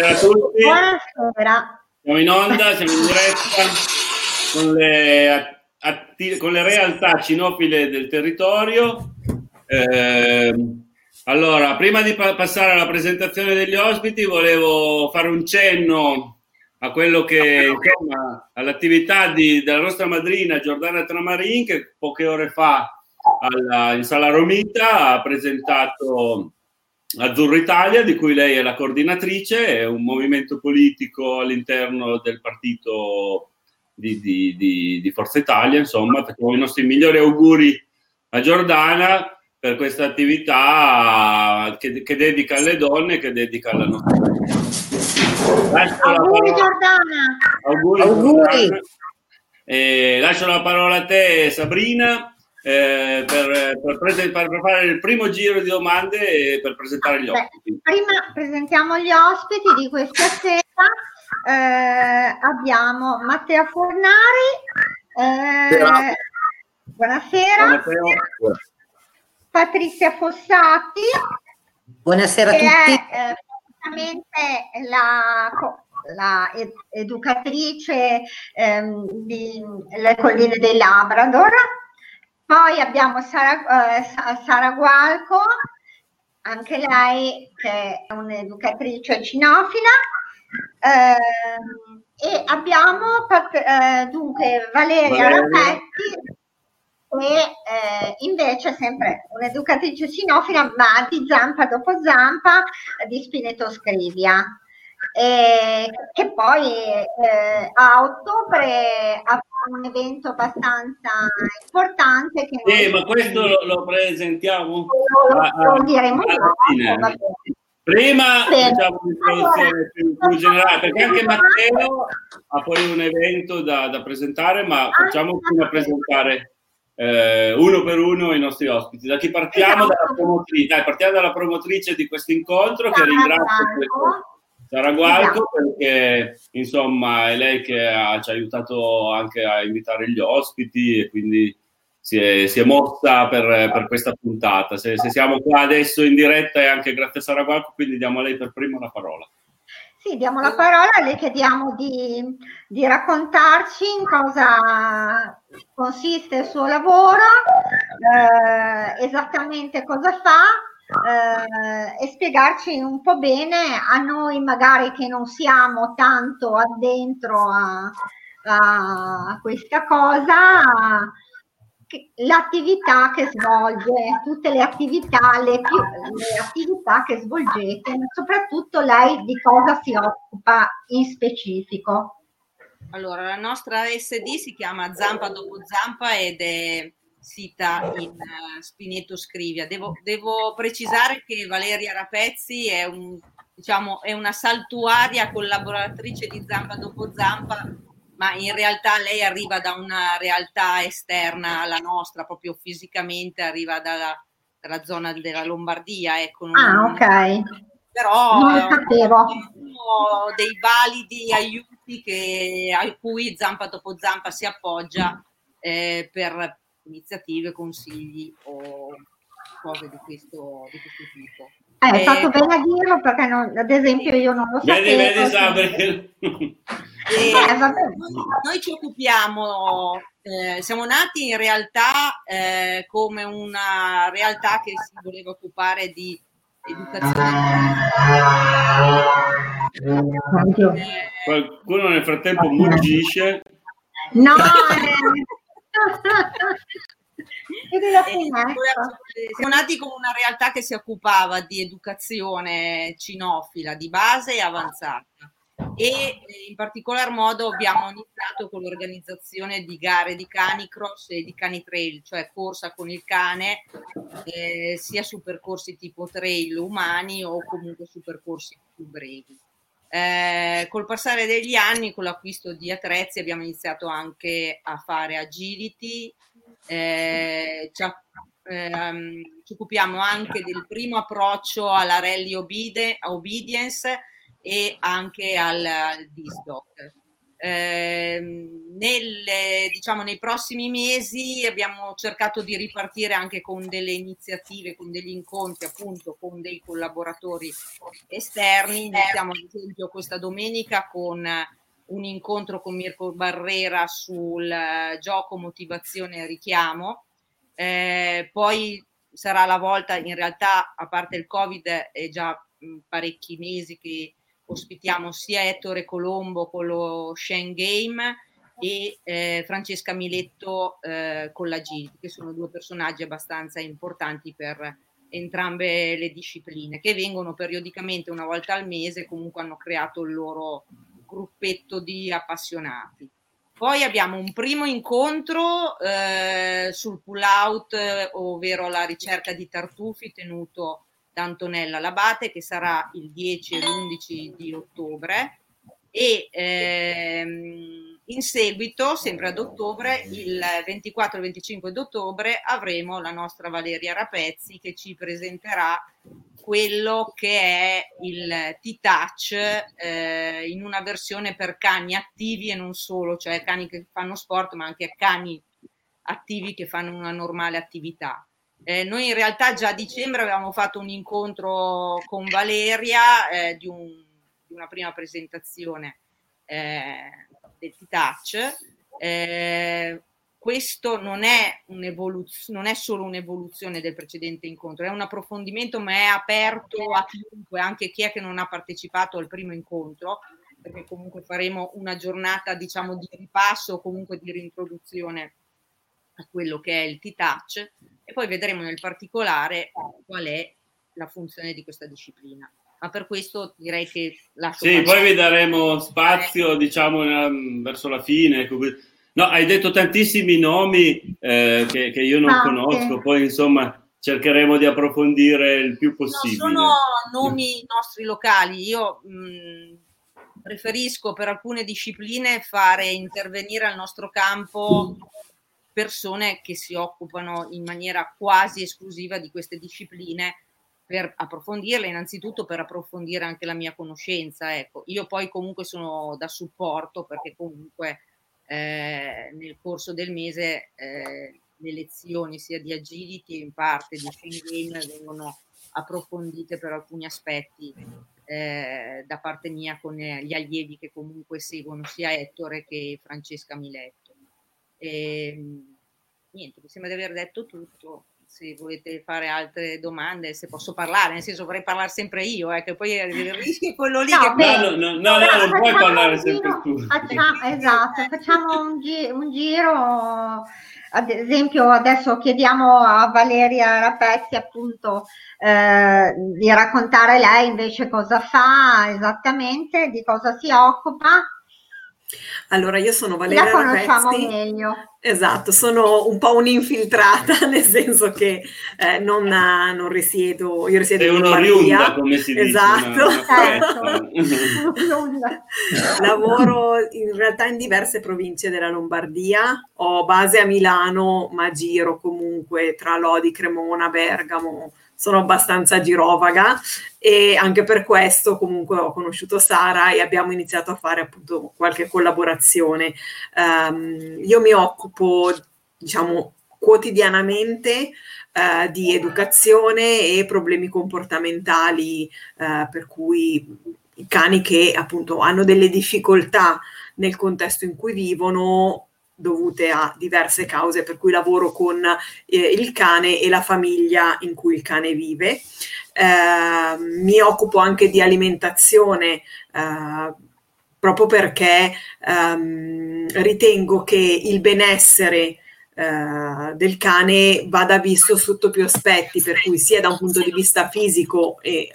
Buonasera a tutti. Buonasera. Siamo in onda, siamo in diretta con le, atti- con le realtà cinofile del territorio. Eh, allora, prima di pa- passare alla presentazione degli ospiti, volevo fare un cenno a quello che, insomma, all'attività di, della nostra madrina Giordana Tramarin, che poche ore fa alla, in Sala Romita ha presentato Azzurro Italia, di cui lei è la coordinatrice, è un movimento politico all'interno del partito di, di, di, di Forza Italia, insomma, facciamo i nostri migliori auguri a Giordana per questa attività che, che dedica alle donne e che dedica alla nostra Lascio auguri Giordana. Auguri. auguri. Eh, lascio la parola a te Sabrina eh, per, per, prese- per, fare il primo giro di domande e per presentare gli ospiti. Beh, prima presentiamo gli ospiti di questa sera. Eh, abbiamo Matteo Fornari. Eh, buonasera. buonasera. Patrizia Fossati. Buonasera a tutti. È, eh, la, la ed- educatrice ehm, delle colline del Labrador poi abbiamo Sara, eh, Sara Gualco, anche lei che è un'educatrice cinofila. Eh, e abbiamo eh, dunque Valeria Rapetti e eh, invece sempre un'educatrice sinofila ma di zampa dopo zampa di Spineto Scrivia eh, che poi eh, a ottobre avrà un evento abbastanza importante. Che sì, ma questo lo, lo presentiamo? Lo, lo, lo ah, diremo dopo. Prima facciamo un'introduzione più, più, generale, perché anche Matteo ha poi un evento da, da presentare, ma facciamo prima presentare eh, uno per uno i nostri ospiti. Da chi partiamo? Esatto. Dalla promotrice. Dai, partiamo dalla promotrice di questo incontro, che ringrazio per Sara Gualco perché insomma è lei che ha, ci ha aiutato anche a invitare gli ospiti e quindi si è, si è mossa per, per, questa puntata. Se, se, siamo qua adesso in diretta è anche grazie a Sara Gualco, quindi diamo a lei per primo la parola. Sì, diamo la parola, le chiediamo di, di raccontarci in cosa consiste il suo lavoro, eh, esattamente cosa fa, eh, e spiegarci un po' bene a noi magari che non siamo tanto addentro a, a questa cosa che, l'attività che svolge, tutte le attività, le, più, le attività che svolgete, ma soprattutto lei di cosa si occupa in specifico. Allora, la nostra SD si chiama Zampa dopo Zampa ed è sita in uh, Spineto Scrivia. Devo, devo, precisare che Valeria Rapezzi è, un, diciamo, è una saltuaria collaboratrice di Zampa dopo Zampa, ma in realtà lei arriva da una realtà esterna alla nostra, proprio fisicamente arriva dalla, dalla zona della Lombardia. Ecco, ah, ok. Però uno dei validi aiuti che, a cui Zampa dopo Zampa si appoggia eh, per, iniziative, consigli o cose di questo, di questo tipo. Eh, eh, fatto bene a dirlo perché non, ad esempio io non lo sapevo. Vedi, vedi, sa perché... Eh, noi, noi, ci occupiamo, eh, siamo nati in realtà eh, come una realtà che si voleva occupare di educazione. Qualcuno nel frattempo muggisce. No, eh, siamo nati con una realtà che si occupava di educazione cinofila di base e avanzata e in particolar modo abbiamo iniziato con l'organizzazione di gare di canicross e di cani trail, cioè corsa con il cane eh, sia su percorsi tipo trail umani o comunque su percorsi più brevi. Eh, col passare degli anni, con l'acquisto di attrezzi, abbiamo iniziato anche a fare agility, eh, ci, ehm, ci, occupiamo anche del primo approccio alla rally obede, obedience e anche al, al DISDOC. Eh, nelle, diciamo, nei prossimi mesi abbiamo cercato di ripartire anche con delle iniziative, con degli incontri appunto con dei collaboratori esterni. Iniziamo ad esempio questa domenica con un incontro con Mirko Barrera sul gioco motivazione e richiamo. Eh, poi sarà la volta, in realtà a parte il Covid è già parecchi mesi che ospitiamo sia Ettore Colombo con lo Shen Game e eh, Francesca Miletto eh, con la G, che sono due personaggi abbastanza importanti per entrambe le discipline, che vengono periodicamente una volta al mese, comunque hanno creato il loro gruppetto di appassionati. Poi abbiamo un primo incontro eh, sul pull out, ovvero la ricerca di tartufi tenuto da Antonella Labate che sarà il 10 e l'11 di ottobre e ehm, in seguito, sempre ad ottobre, il 24 e 25 di ottobre avremo la nostra Valeria Rapezzi che ci presenterà quello che è il T-Touch eh, in una versione per cani attivi e non solo, cioè cani che fanno sport, ma anche cani attivi che fanno una normale attività. Eh, noi in realtà già a dicembre avevamo fatto un incontro con Valeria eh, di, un, di, una prima presentazione eh, del T-Touch. Eh, questo non è, non è, solo un'evoluzione del precedente incontro, è un approfondimento, ma è aperto a chiunque, anche chi è che non ha partecipato al primo incontro, perché comunque faremo una giornata diciamo di ripasso o comunque di reintroduzione a quello che è il T-Touch e poi vedremo nel particolare qual è la funzione di questa disciplina. Ma per questo direi che lascio Sì, poi vi daremo spazio, diciamo, verso la fine. Ecco, no, hai detto tantissimi nomi eh, che, che, io non ah, conosco, poi insomma cercheremo di approfondire il più possibile. No, sono nomi nostri locali. Io mh, preferisco per alcune discipline fare intervenire al nostro campo persone che si occupano in maniera quasi esclusiva di queste discipline per approfondirle, innanzitutto per approfondire anche la mia conoscenza. Ecco, io poi comunque sono da supporto perché comunque eh, nel corso del mese eh, le lezioni sia di agility in parte di Schengen vengono approfondite per alcuni aspetti eh, da parte mia con gli allievi che comunque seguono sia Ettore che Francesca Miletto. E, ehm, niente, mi sembra di aver detto tutto. Se volete fare altre domande, se posso parlare, nel senso vorrei parlare sempre io, eh, che poi il rischio è quello lì. No, che beh, no, no, no, no, non puoi parlare sempre tu. Facciamo, esatto, facciamo un, gi- un giro ad esempio adesso chiediamo a Valeria Rapezzi appunto eh, di raccontare lei invece cosa fa esattamente, di cosa si occupa. Allora, io sono Valeria La conosciamo Rapezzi. meglio. Esatto, sono un po' un'infiltrata, nel senso che eh, non, non, risiedo, io risiedo Sei in Lombardia. come si dice. Esatto. Lavoro in realtà in diverse province della Lombardia, ho base a Milano, ma giro comunque tra Lodi, Cremona, Bergamo, sono abbastanza girovaga e anche per questo comunque ho conosciuto Sara e abbiamo iniziato a fare appunto qualche collaborazione. Um, io mi occupo, diciamo, quotidianamente uh, di educazione e problemi comportamentali, uh, per cui i cani che appunto hanno delle difficoltà nel contesto in cui vivono dovute a diverse cause, per cui lavoro con eh, il cane e la famiglia in cui il cane vive. Eh, mi occupo anche di alimentazione eh, proprio perché ehm, ritengo che il benessere eh, del cane vada visto sotto più aspetti, per cui sia da un punto di vista fisico e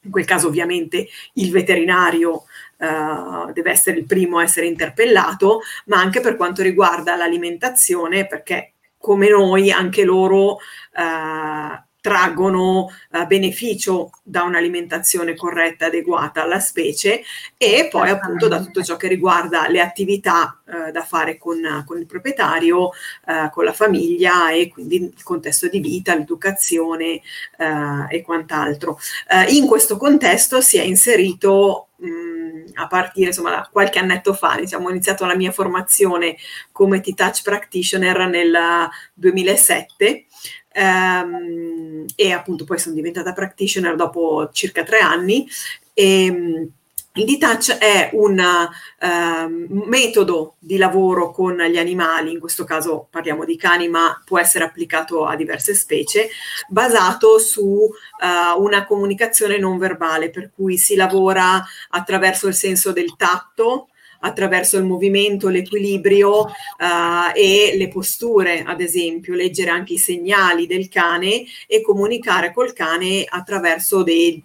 in quel caso ovviamente il veterinario uh, deve essere il primo a essere interpellato, ma anche per quanto riguarda l'alimentazione, perché come noi anche loro uh, traggono uh, beneficio da un'alimentazione corretta, adeguata alla specie e poi appunto da tutto ciò che riguarda le attività uh, da fare con, con il proprietario, uh, con la famiglia e quindi il contesto di vita, l'educazione e quant'altro. in questo contesto si è inserito mh, a partire insomma da qualche annetto fa, diciamo, ho iniziato la mia formazione come T-Touch Practitioner nel 2007 ehm, e appunto poi sono diventata practitioner dopo circa tre anni e il detach è un uh, metodo di lavoro con gli animali, in questo caso parliamo di cani, ma può essere applicato a diverse specie, basato su uh, una comunicazione non verbale, per cui si lavora attraverso il senso del tatto, attraverso il movimento, l'equilibrio uh, e le posture, ad esempio, leggere anche i segnali del cane e comunicare col cane attraverso dei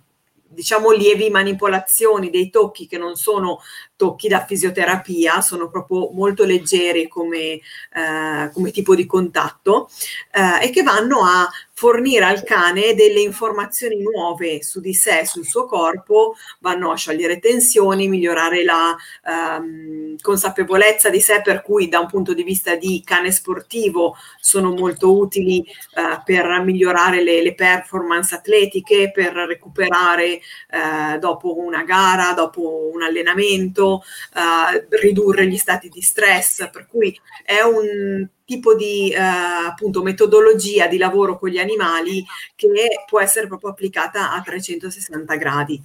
diciamo lievi manipolazioni dei tocchi che non sono tocchi da fisioterapia, sono proprio molto leggeri come, eh, come tipo di contatto eh, e che vanno a fornire al cane delle informazioni nuove su di sé, sul suo corpo, vanno a sciogliere tensioni, migliorare la ehm, consapevolezza di sé, per cui da un punto di vista di cane sportivo sono molto utili eh, per migliorare le, le, performance atletiche, per recuperare eh, dopo una gara, dopo un allenamento, eh, ridurre gli stati di stress, per cui è un tipo di eh, appunto metodologia di lavoro con gli animali che può essere proprio applicata a 360 gradi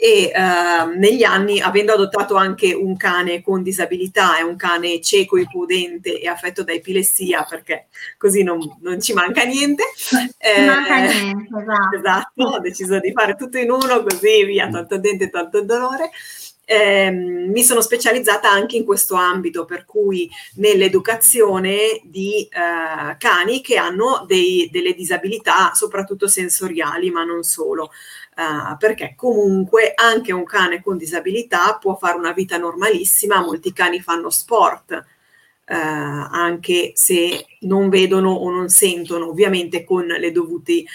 e uh, negli anni, avendo adottato anche un cane con disabilità e un cane cieco, ipudente e affetto da epilessia, perché così non, non ci manca niente, eh, manca niente esatto. esatto. ho deciso di fare tutto in uno, così via, tanto dente, tanto dolore eh, mi sono specializzata anche in questo ambito, per cui nell'educazione di eh, cani che hanno dei, delle disabilità, soprattutto sensoriali, ma non solo. Uh, perché comunque anche un cane con disabilità può fare una vita normalissima, molti cani fanno sport, uh, anche se non vedono o non sentono, ovviamente con, dovuti,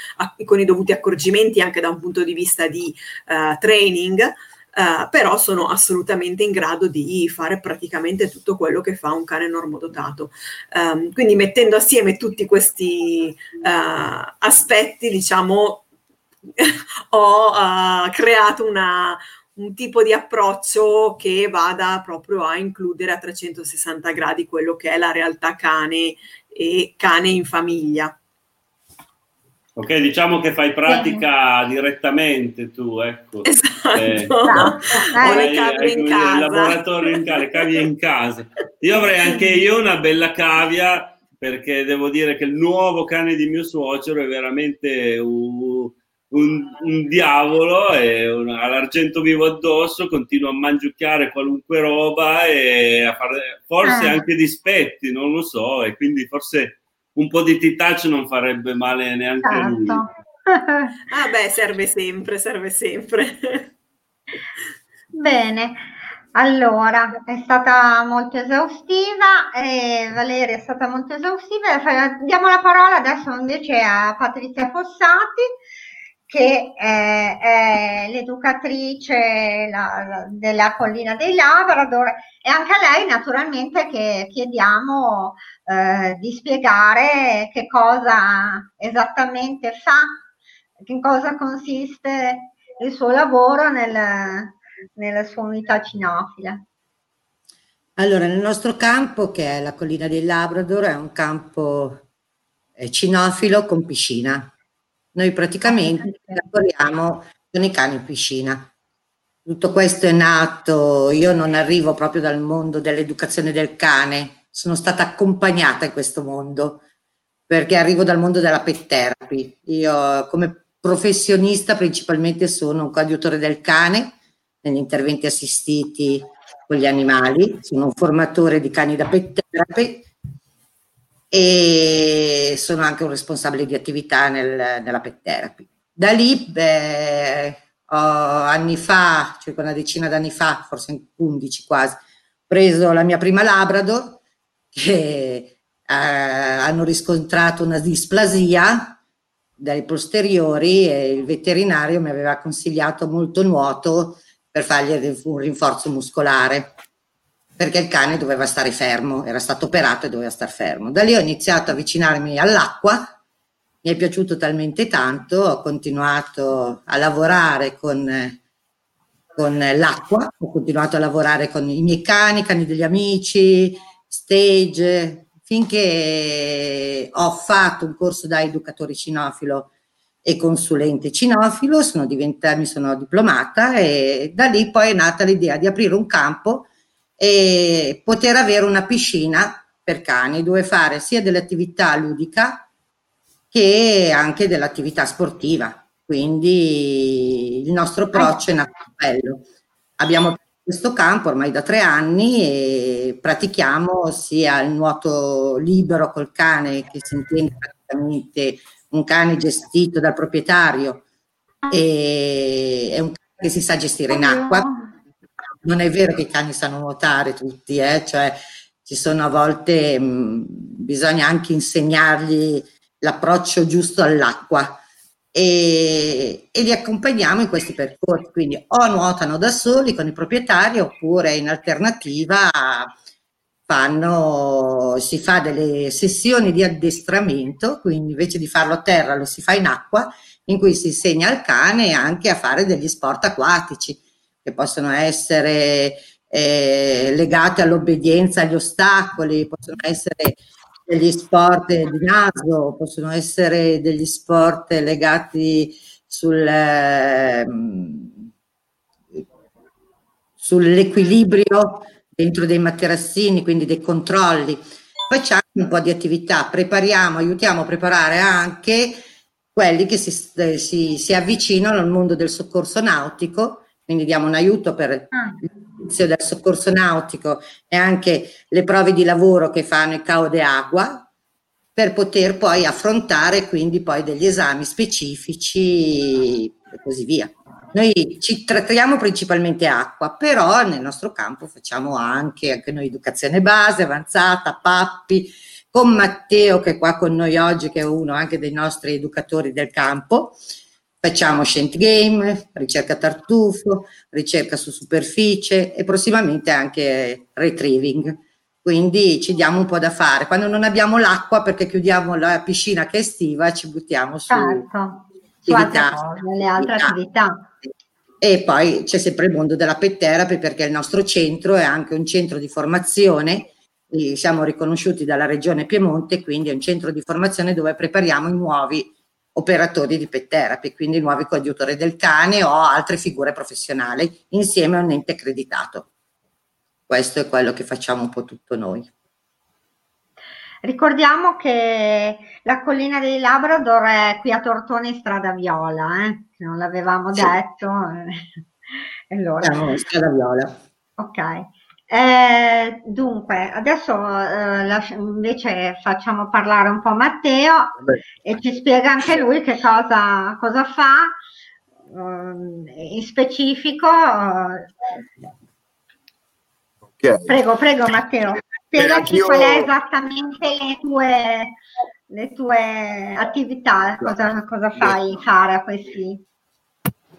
con, i dovuti accorgimenti anche da un punto di vista di uh, training, Uh, però sono assolutamente in grado di fare praticamente tutto quello che fa un cane normodotato. Um, quindi mettendo assieme tutti questi uh, aspetti, diciamo, ho uh, creato una, un tipo di approccio che vada proprio a includere a 360 gradi quello che è la realtà cane e cane in famiglia. Ok, diciamo che fai pratica direttamente tu, ecco. Esatto. Eh, esatto. Eh, le cavie in casa. Il laboratorio in casa, le cavie in casa. Io avrei anche io una bella cavia perché devo dire che il nuovo cane di mio suocero è veramente un, un, un diavolo e un, all'argento vivo addosso, continua a mangiucchiare qualunque roba e a fare forse ah. anche dispetti, non lo so, e quindi forse un po' di T-Touch non farebbe male neanche certo. lui. ah beh, serve sempre, serve sempre. Bene, allora è stata molto esaustiva, eh, Valeria è stata molto esaustiva. Diamo la parola adesso invece a Patrizia Fossati che è, è l'educatrice la, della collina dei Labrador e anche a lei naturalmente che chiediamo eh, di spiegare che cosa esattamente fa, in cosa consiste il suo lavoro nel, nella sua unità cinofila. Allora, nel nostro campo, che è la collina del Labrador, è un campo eh, cinofilo con piscina noi praticamente lavoriamo con i cani in piscina. Tutto questo è nato, io non arrivo proprio dal mondo dell'educazione del cane, sono stata accompagnata in questo mondo perché arrivo dal mondo della pet therapy. Io come professionista principalmente sono un coadiutore del cane negli interventi assistiti con gli animali, sono un formatore di cani da pet therapy e sono anche un responsabile di attività nel, nella pet therapy. Da lì, beh, anni fa, circa una decina d'anni fa, forse 11 quasi, preso la mia prima Labrador che eh, hanno riscontrato una displasia dai posteriori e il veterinario mi aveva consigliato molto nuoto per fargli un rinforzo muscolare perché il cane doveva stare fermo, era stato operato e doveva stare fermo. Da lì ho iniziato a avvicinarmi all'acqua, mi è piaciuto talmente tanto, ho continuato a lavorare con con l'acqua, ho continuato a lavorare con i miei cani, cani degli amici, stage, finché ho fatto un corso da educatore cinofilo e consulente cinofilo, sono diventata, mi sono diplomata e da lì poi è nata l'idea di aprire un campo e poter avere una piscina per cani dove fare sia dell'attività ludica che anche dell'attività sportiva. Quindi il nostro approccio è nato bello. Abbiamo questo campo ormai da tre anni e pratichiamo sia il nuoto libero col cane, che si intende praticamente un cane gestito dal proprietario, e è un cane che si sa gestire in acqua. Non è vero che i cani sanno nuotare tutti, eh? cioè ci sono a volte mh, bisogna anche insegnargli l'approccio giusto all'acqua e, e, li accompagniamo in questi percorsi. Quindi o nuotano da soli con i proprietari oppure in alternativa fanno, si fa delle sessioni di addestramento, quindi invece di farlo a terra lo si fa in acqua, in cui si insegna al cane anche a fare degli sport acquatici, che possono essere eh, legati all'obbedienza agli ostacoli, possono essere degli sport di naso, possono essere degli sport legati sul, eh, sull'equilibrio dentro dei materassini, quindi dei controlli. Facciamo un po' di attività, prepariamo, aiutiamo a preparare anche quelli che si, si, si avvicinano al mondo del soccorso nautico, quindi diamo un aiuto per ah del soccorso nautico e anche le prove di lavoro che fanno il CAO Agua per poter poi affrontare quindi poi degli esami specifici e così via. Noi ci trattiamo principalmente acqua, però nel nostro campo facciamo anche, anche noi educazione base, avanzata, pappi, con Matteo che è qua con noi oggi, che è uno anche dei nostri educatori del campo, Facciamo Scent Game, ricerca tartufo, ricerca su superficie e prossimamente anche retrieving. Quindi ci diamo un po' da fare. Quando non abbiamo l'acqua perché chiudiamo la piscina che è estiva, ci buttiamo su, certo, su altre cose, le altre attività. E poi c'è sempre il mondo della pet therapy perché il nostro centro è anche un centro di formazione siamo riconosciuti dalla regione Piemonte, quindi è un centro di formazione dove prepariamo i nuovi operatori di pet therapy, quindi nuovi coadiutori del cane o altre figure professionali insieme a un ente accreditato. Questo è quello che facciamo un po' tutto noi. Ricordiamo che la collina dei Labrador è qui a Tortone in strada Viola, eh? non l'avevamo sì. detto. allora. Siamo strada Viola. Ok. Eh, dunque, adesso eh, lascia, invece facciamo parlare un po' Matteo Vabbè. e ci spiega anche lui che cosa, cosa fa eh, in specifico. Okay. Prego, prego Matteo, spiegaci qual è esattamente le tue, le tue attività, cosa, cosa fai fare a questi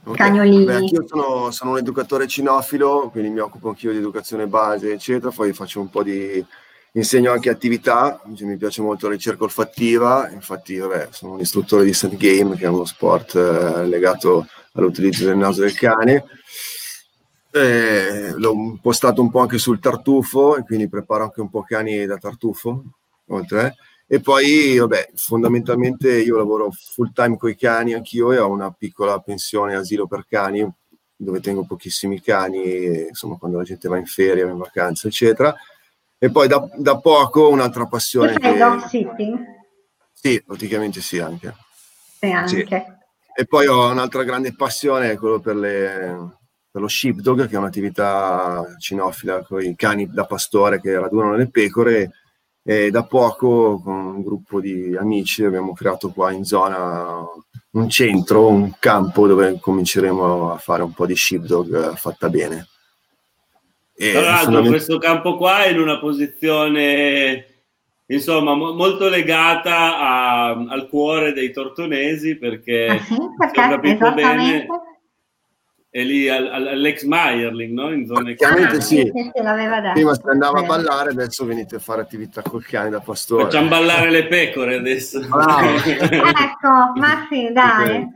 Okay. Cagnolini. Beh, anch'io sono, sono, un educatore cinofilo, quindi mi occupo anch'io di educazione base, eccetera. Poi faccio un po' di. insegno anche attività, cioè mi piace molto la ricerca olfattiva. Infatti, vabbè, sono un istruttore di Stand Game, che è uno sport eh, legato all'utilizzo del naso del cane. Eh, l'ho impostato un po' anche sul tartufo, e quindi preparo anche un po' cani da tartufo, oltre. E poi, vabbè, fondamentalmente io lavoro full time con i cani anch'io e ho una piccola pensione asilo per cani dove tengo pochissimi cani, insomma, quando la gente va in ferie, va in vacanza, eccetera. E poi da, da poco un'altra passione. Che... dog sitting? Sì, praticamente sì, anche. Sì, anche. Sì. E poi ho un'altra grande passione, quello per, le, per lo sheepdog, che è un'attività cinofila con i cani da pastore che radunano le pecore e da poco con un gruppo di amici abbiamo creato qua in zona un centro, un campo dove cominceremo a fare un po' di sheepdog fatta bene. E Tra l'altro fondament- questo campo qua è in una posizione insomma mo- molto legata a, al cuore dei tortonesi perché, ah, sì? perché ho capito bene è lì all'ex Meyerling, no? In zone Chiaramente sì. Prima si andava a ballare, adesso venite a fare attività col cane da pastore. Facciamo ballare le pecore adesso. ecco, ma sì, dai.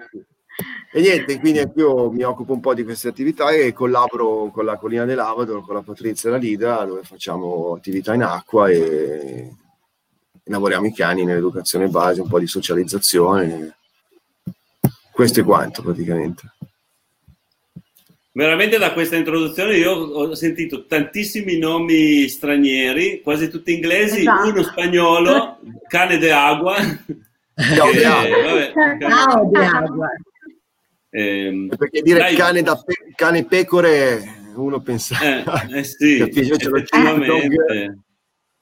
E niente, quindi anch'io mi occupo un po' di queste attività e collaboro con la Collina dell'Avador, con la Patrizia e la Lida, dove facciamo attività in acqua e lavoriamo i cani nell'educazione base, un po' di socializzazione. Questo è quanto praticamente. Veramente da questa introduzione io ho sentito tantissimi nomi stranieri, quasi tutti inglesi, esatto. uno spagnolo, cane de agua. Ciao de agua. Perché dire dai, cane, da pe- cane pecore uno pensa eh, eh sì, effettivamente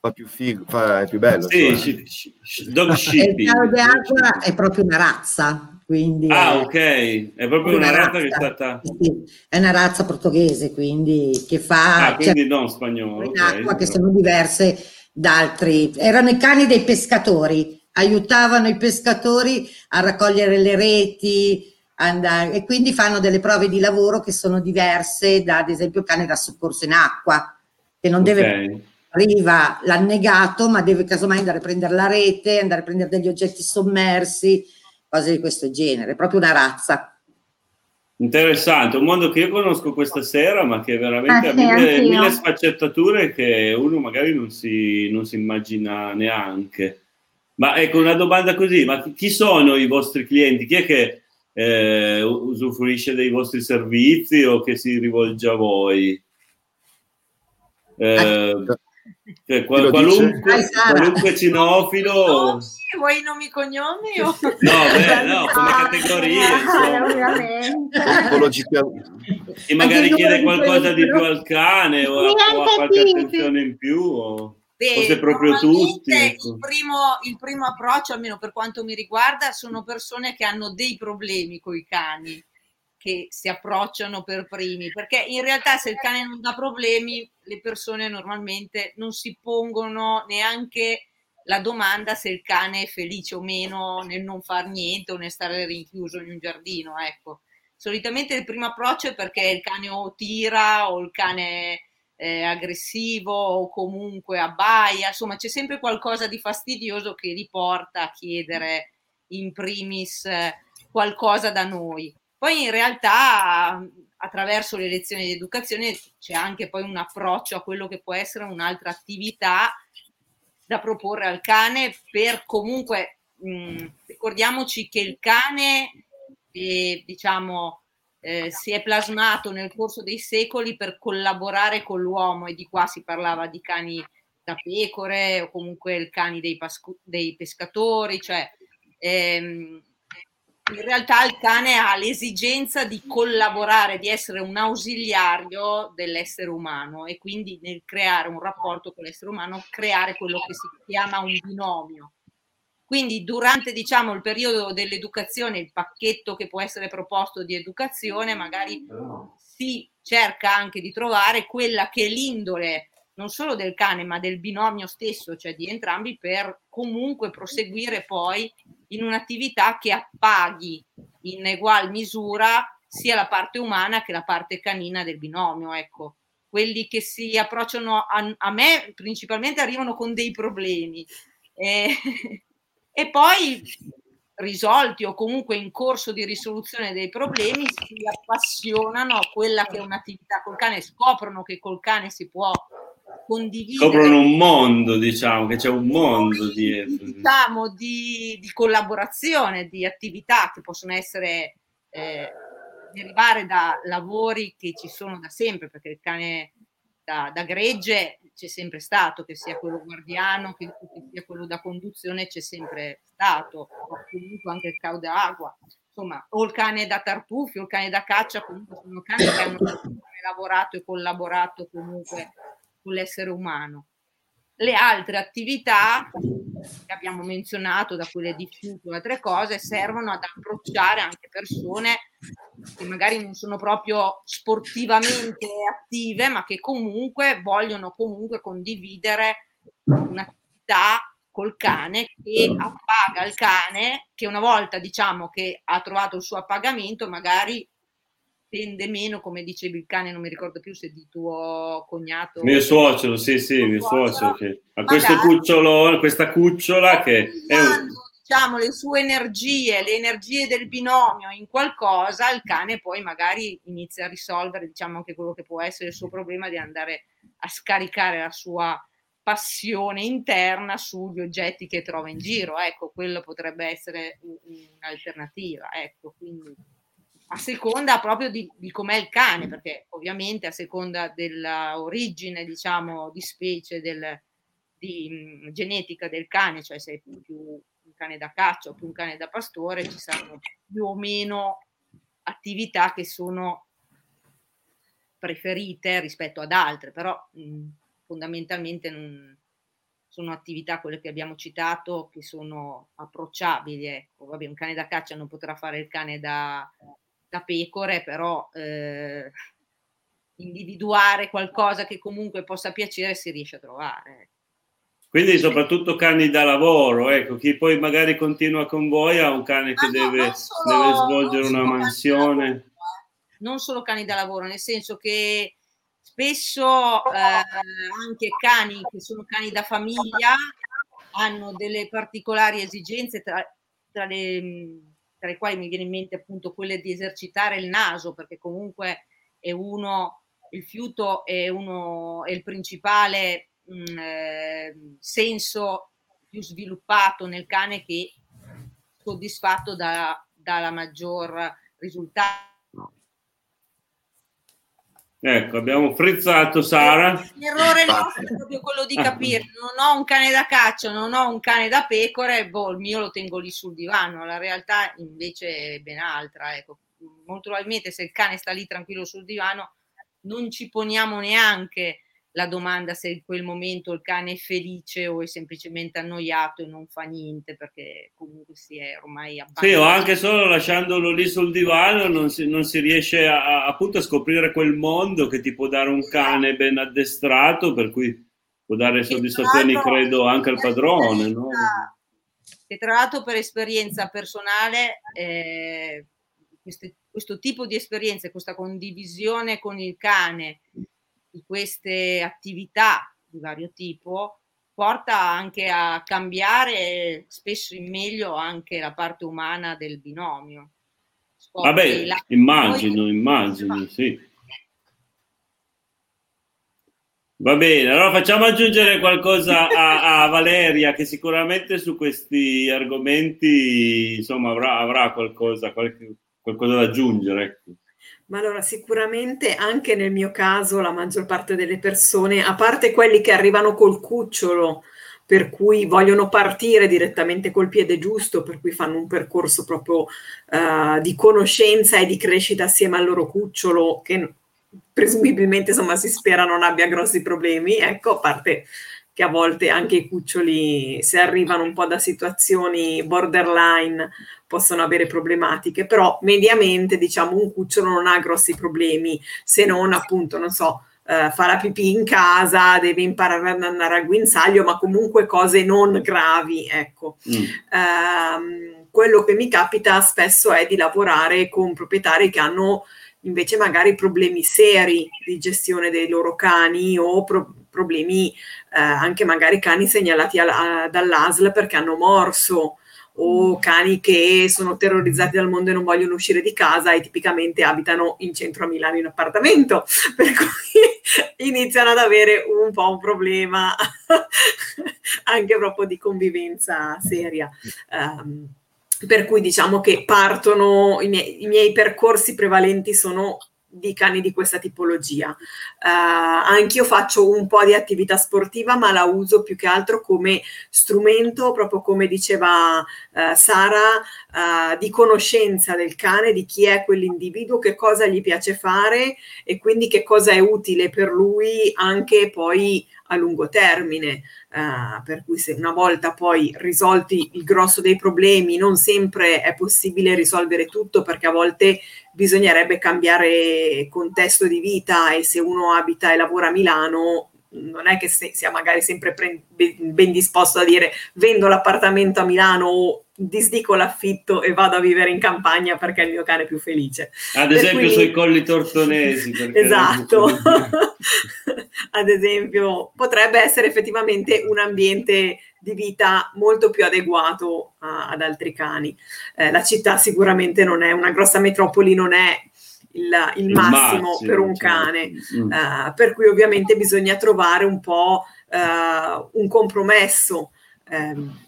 fa più figo, fa, è più bello. Sì, sì, sì, dog shipping. Il de agua è proprio una razza, quindi ah, ok, è proprio una, una razza, razza, che è stata. Sì, è una razza portoghese, quindi che fa. Ah, quindi cioè, non spagnolo. In okay, acqua che sono diverse da altri. Erano i cani dei pescatori, aiutavano i pescatori a raccogliere le reti. Andare, e quindi fanno delle prove di lavoro che sono diverse da ad esempio cane da soccorso in acqua che non deve okay. arriva l'annegato ma deve casomai andare a prendere la rete andare a prendere degli oggetti sommersi cose di questo genere, proprio una razza. Interessante, un mondo che io conosco questa sera, ma che veramente ah, ha mille, mille, sfaccettature che uno magari non si, non si immagina neanche. Ma ecco una domanda così, ma chi sono i vostri clienti? Chi è che eh, usufruisce dei vostri servizi o che si rivolge a voi? Eh, cioè, qual, qualunque, qualunque cinofilo. Oh, sì, vuoi i nomi e cognomi? O... No, beh, no, come categorie. E magari chiede qualcosa di più al cane o, o ha qualche attenzione in più. O... Beh, proprio tutti. Ecco. Il, primo, il primo approccio, almeno per quanto mi riguarda, sono persone che hanno dei problemi con i cani che si approcciano per primi, perché in realtà se il cane non dà problemi, le persone normalmente non si pongono neanche la domanda se il cane è felice o meno nel non far niente o nel stare rinchiuso in un giardino, ecco. Solitamente il primo approccio è perché il cane o tira o il cane è aggressivo o comunque abbaia, insomma c'è sempre qualcosa di fastidioso che li porta a chiedere in primis qualcosa da noi. Poi in realtà attraverso le lezioni di educazione c'è anche poi un approccio a quello che può essere un'altra attività da proporre al cane per comunque mh, ricordiamoci che il cane eh, diciamo eh, si è plasmato nel corso dei secoli per collaborare con l'uomo e di qua si parlava di cani da pecore o comunque il cani dei, pascu- dei pescatori, cioè ehm, in realtà il cane ha l'esigenza di collaborare, di essere un ausiliario dell'essere umano e quindi nel creare un rapporto con l'essere umano, creare quello che si chiama un binomio. Quindi durante diciamo, il periodo dell'educazione, il pacchetto che può essere proposto di educazione, magari si cerca anche di trovare quella che è l'indole non solo del cane, ma del binomio stesso, cioè di entrambi, per comunque proseguire poi in un'attività che appaghi in egual misura sia la parte umana che la parte canina del binomio. Ecco, quelli che si approcciano a, a me principalmente arrivano con dei problemi e, e poi risolti o comunque in corso di risoluzione dei problemi si appassionano a quella che è un'attività col cane, scoprono che col cane si può condividere. Scoprono un mondo, diciamo, che c'è un mondo dietro. Diciamo, di, di collaborazione, di attività che possono essere, eh, derivare da lavori che ci sono da sempre, perché il cane da, da gregge c'è sempre stato, che sia quello guardiano, che, che sia quello da conduzione, c'è sempre stato, comunque anche il cauda acqua insomma, o il cane da tartufo, o il cane da caccia, comunque sono cani che hanno lavorato e collaborato comunque con l'essere umano. Le altre attività che abbiamo menzionato, da quelle di e altre cose, servono ad approcciare anche persone che magari non sono proprio sportivamente attive, ma che comunque vogliono comunque condividere un'attività col cane che appaga il cane, che una volta diciamo che ha trovato il suo appagamento, magari tende meno, come dicevi il cane, non mi ricordo più se di tuo cognato. Mio suocero, sì, sì, mio suocero. Che ha questo cucciolo, questa cucciola che è un... diciamo, le sue energie, le energie del binomio in qualcosa, il cane poi magari inizia a risolvere, diciamo, anche quello che può essere il suo problema di andare a scaricare la sua passione interna sugli oggetti che trova in giro. Ecco, quello potrebbe essere un'alternativa. Ecco, quindi a seconda proprio di, di com'è il cane, perché ovviamente a seconda dell'origine, diciamo, di specie, del, di mh, genetica del cane, cioè se è più, più un cane da caccia o più un cane da pastore, ci saranno più o meno attività che sono preferite rispetto ad altre, però mh, fondamentalmente non, sono attività, quelle che abbiamo citato, che sono approcciabili. Ecco. Vabbè, un cane da caccia non potrà fare il cane da, da pecore, però eh, individuare qualcosa che comunque possa piacere si riesce a trovare. Ecco. Quindi soprattutto cani da lavoro, ecco, chi poi magari continua con voi ha un cane che ah, deve, no, solo, deve, svolgere una mansione. Lavoro, eh. Non solo cani da lavoro, nel senso che spesso eh, anche cani che sono cani da famiglia hanno delle particolari esigenze tra, tra le tra i quali mi viene in mente appunto quelle di esercitare il naso, perché comunque è uno, il fiuto è, uno, è il principale mh, mm, eh, senso più sviluppato nel cane che soddisfatto da, dalla maggior risultato Ecco, abbiamo frizzato Sara. L'errore nostro è proprio quello di capire, non ho un cane da caccia, non ho un cane da pecore, boh, il mio lo tengo lì sul divano, la realtà invece è ben altra. Ecco. Molto probabilmente se il cane sta lì tranquillo sul divano non ci poniamo neanche la domanda se in quel momento il cane è felice o è semplicemente annoiato e non fa niente perché comunque si è ormai abbandonato. Sì, o anche solo lasciandolo lì sul divano non si, non si riesce a, appunto a scoprire quel mondo che ti può dare un cane ben addestrato, per cui può dare soddisfazioni, credo, anche al padrone. No? Che tra l'altro per esperienza personale, eh, queste, questo tipo di esperienze, questa condivisione con il cane, di queste attività di vario tipo porta anche a cambiare spesso in meglio anche la parte umana del binomio. Scopri Vabbè, la... immagino, poi... immagino, sì. Va bene, allora facciamo aggiungere qualcosa a, a, Valeria che sicuramente su questi argomenti insomma avrà, avrà qualcosa, qualche, qualcosa da aggiungere. Ma allora sicuramente anche nel mio caso la maggior parte delle persone, a parte quelli che arrivano col cucciolo, per cui vogliono partire direttamente col piede giusto, per cui fanno un percorso proprio uh, di conoscenza e di crescita assieme al loro cucciolo, che presumibilmente insomma si spera non abbia grossi problemi, ecco, a parte che a volte anche i cuccioli, se arrivano un po' da situazioni borderline, possono avere problematiche, però mediamente diciamo un cucciolo non ha grossi problemi, se non appunto, non so, Uh, fa la pipì in casa, deve imparare ad andare al guinzaglio, ma comunque cose non gravi, ecco. Mm. Uh, quello che mi capita spesso è di lavorare con proprietari che hanno invece magari problemi seri di gestione dei loro cani o pro- problemi eh, anche magari cani segnalati alla, dall'ASL perché hanno morso o cani che sono terrorizzati dal mondo e non vogliono uscire di casa e tipicamente abitano in centro a Milano in appartamento, per cui iniziano ad avere un po' un problema anche proprio di convivenza seria. Um, per cui diciamo che partono, i miei, i miei percorsi prevalenti sono di cani di questa tipologia. Uh, anch'io faccio un po' di attività sportiva, ma la uso più che altro come strumento, proprio come diceva uh, Sara, uh, di conoscenza del cane, di chi è quell'individuo, che cosa gli piace fare e quindi che cosa è utile per lui anche poi a lungo termine. Uh, per cui se una volta poi risolti il grosso dei problemi, non sempre è possibile risolvere tutto perché a volte bisognerebbe cambiare contesto di vita e se uno abita e lavora a Milano non è che sia magari sempre pre- ben disposto a dire vendo l'appartamento a Milano o disdico l'affitto e vado a vivere in campagna perché il mio cane è più felice. Ad esempio cui... sui colli tortonesi. Esatto. Ad esempio, potrebbe essere effettivamente un ambiente di vita molto più adeguato a, ad altri cani. Eh, la città sicuramente non è, una grossa metropoli non è il, il, massimo, massimo, per un certo. cane, mm. uh, per cui ovviamente bisogna trovare un po' uh, un compromesso. Um,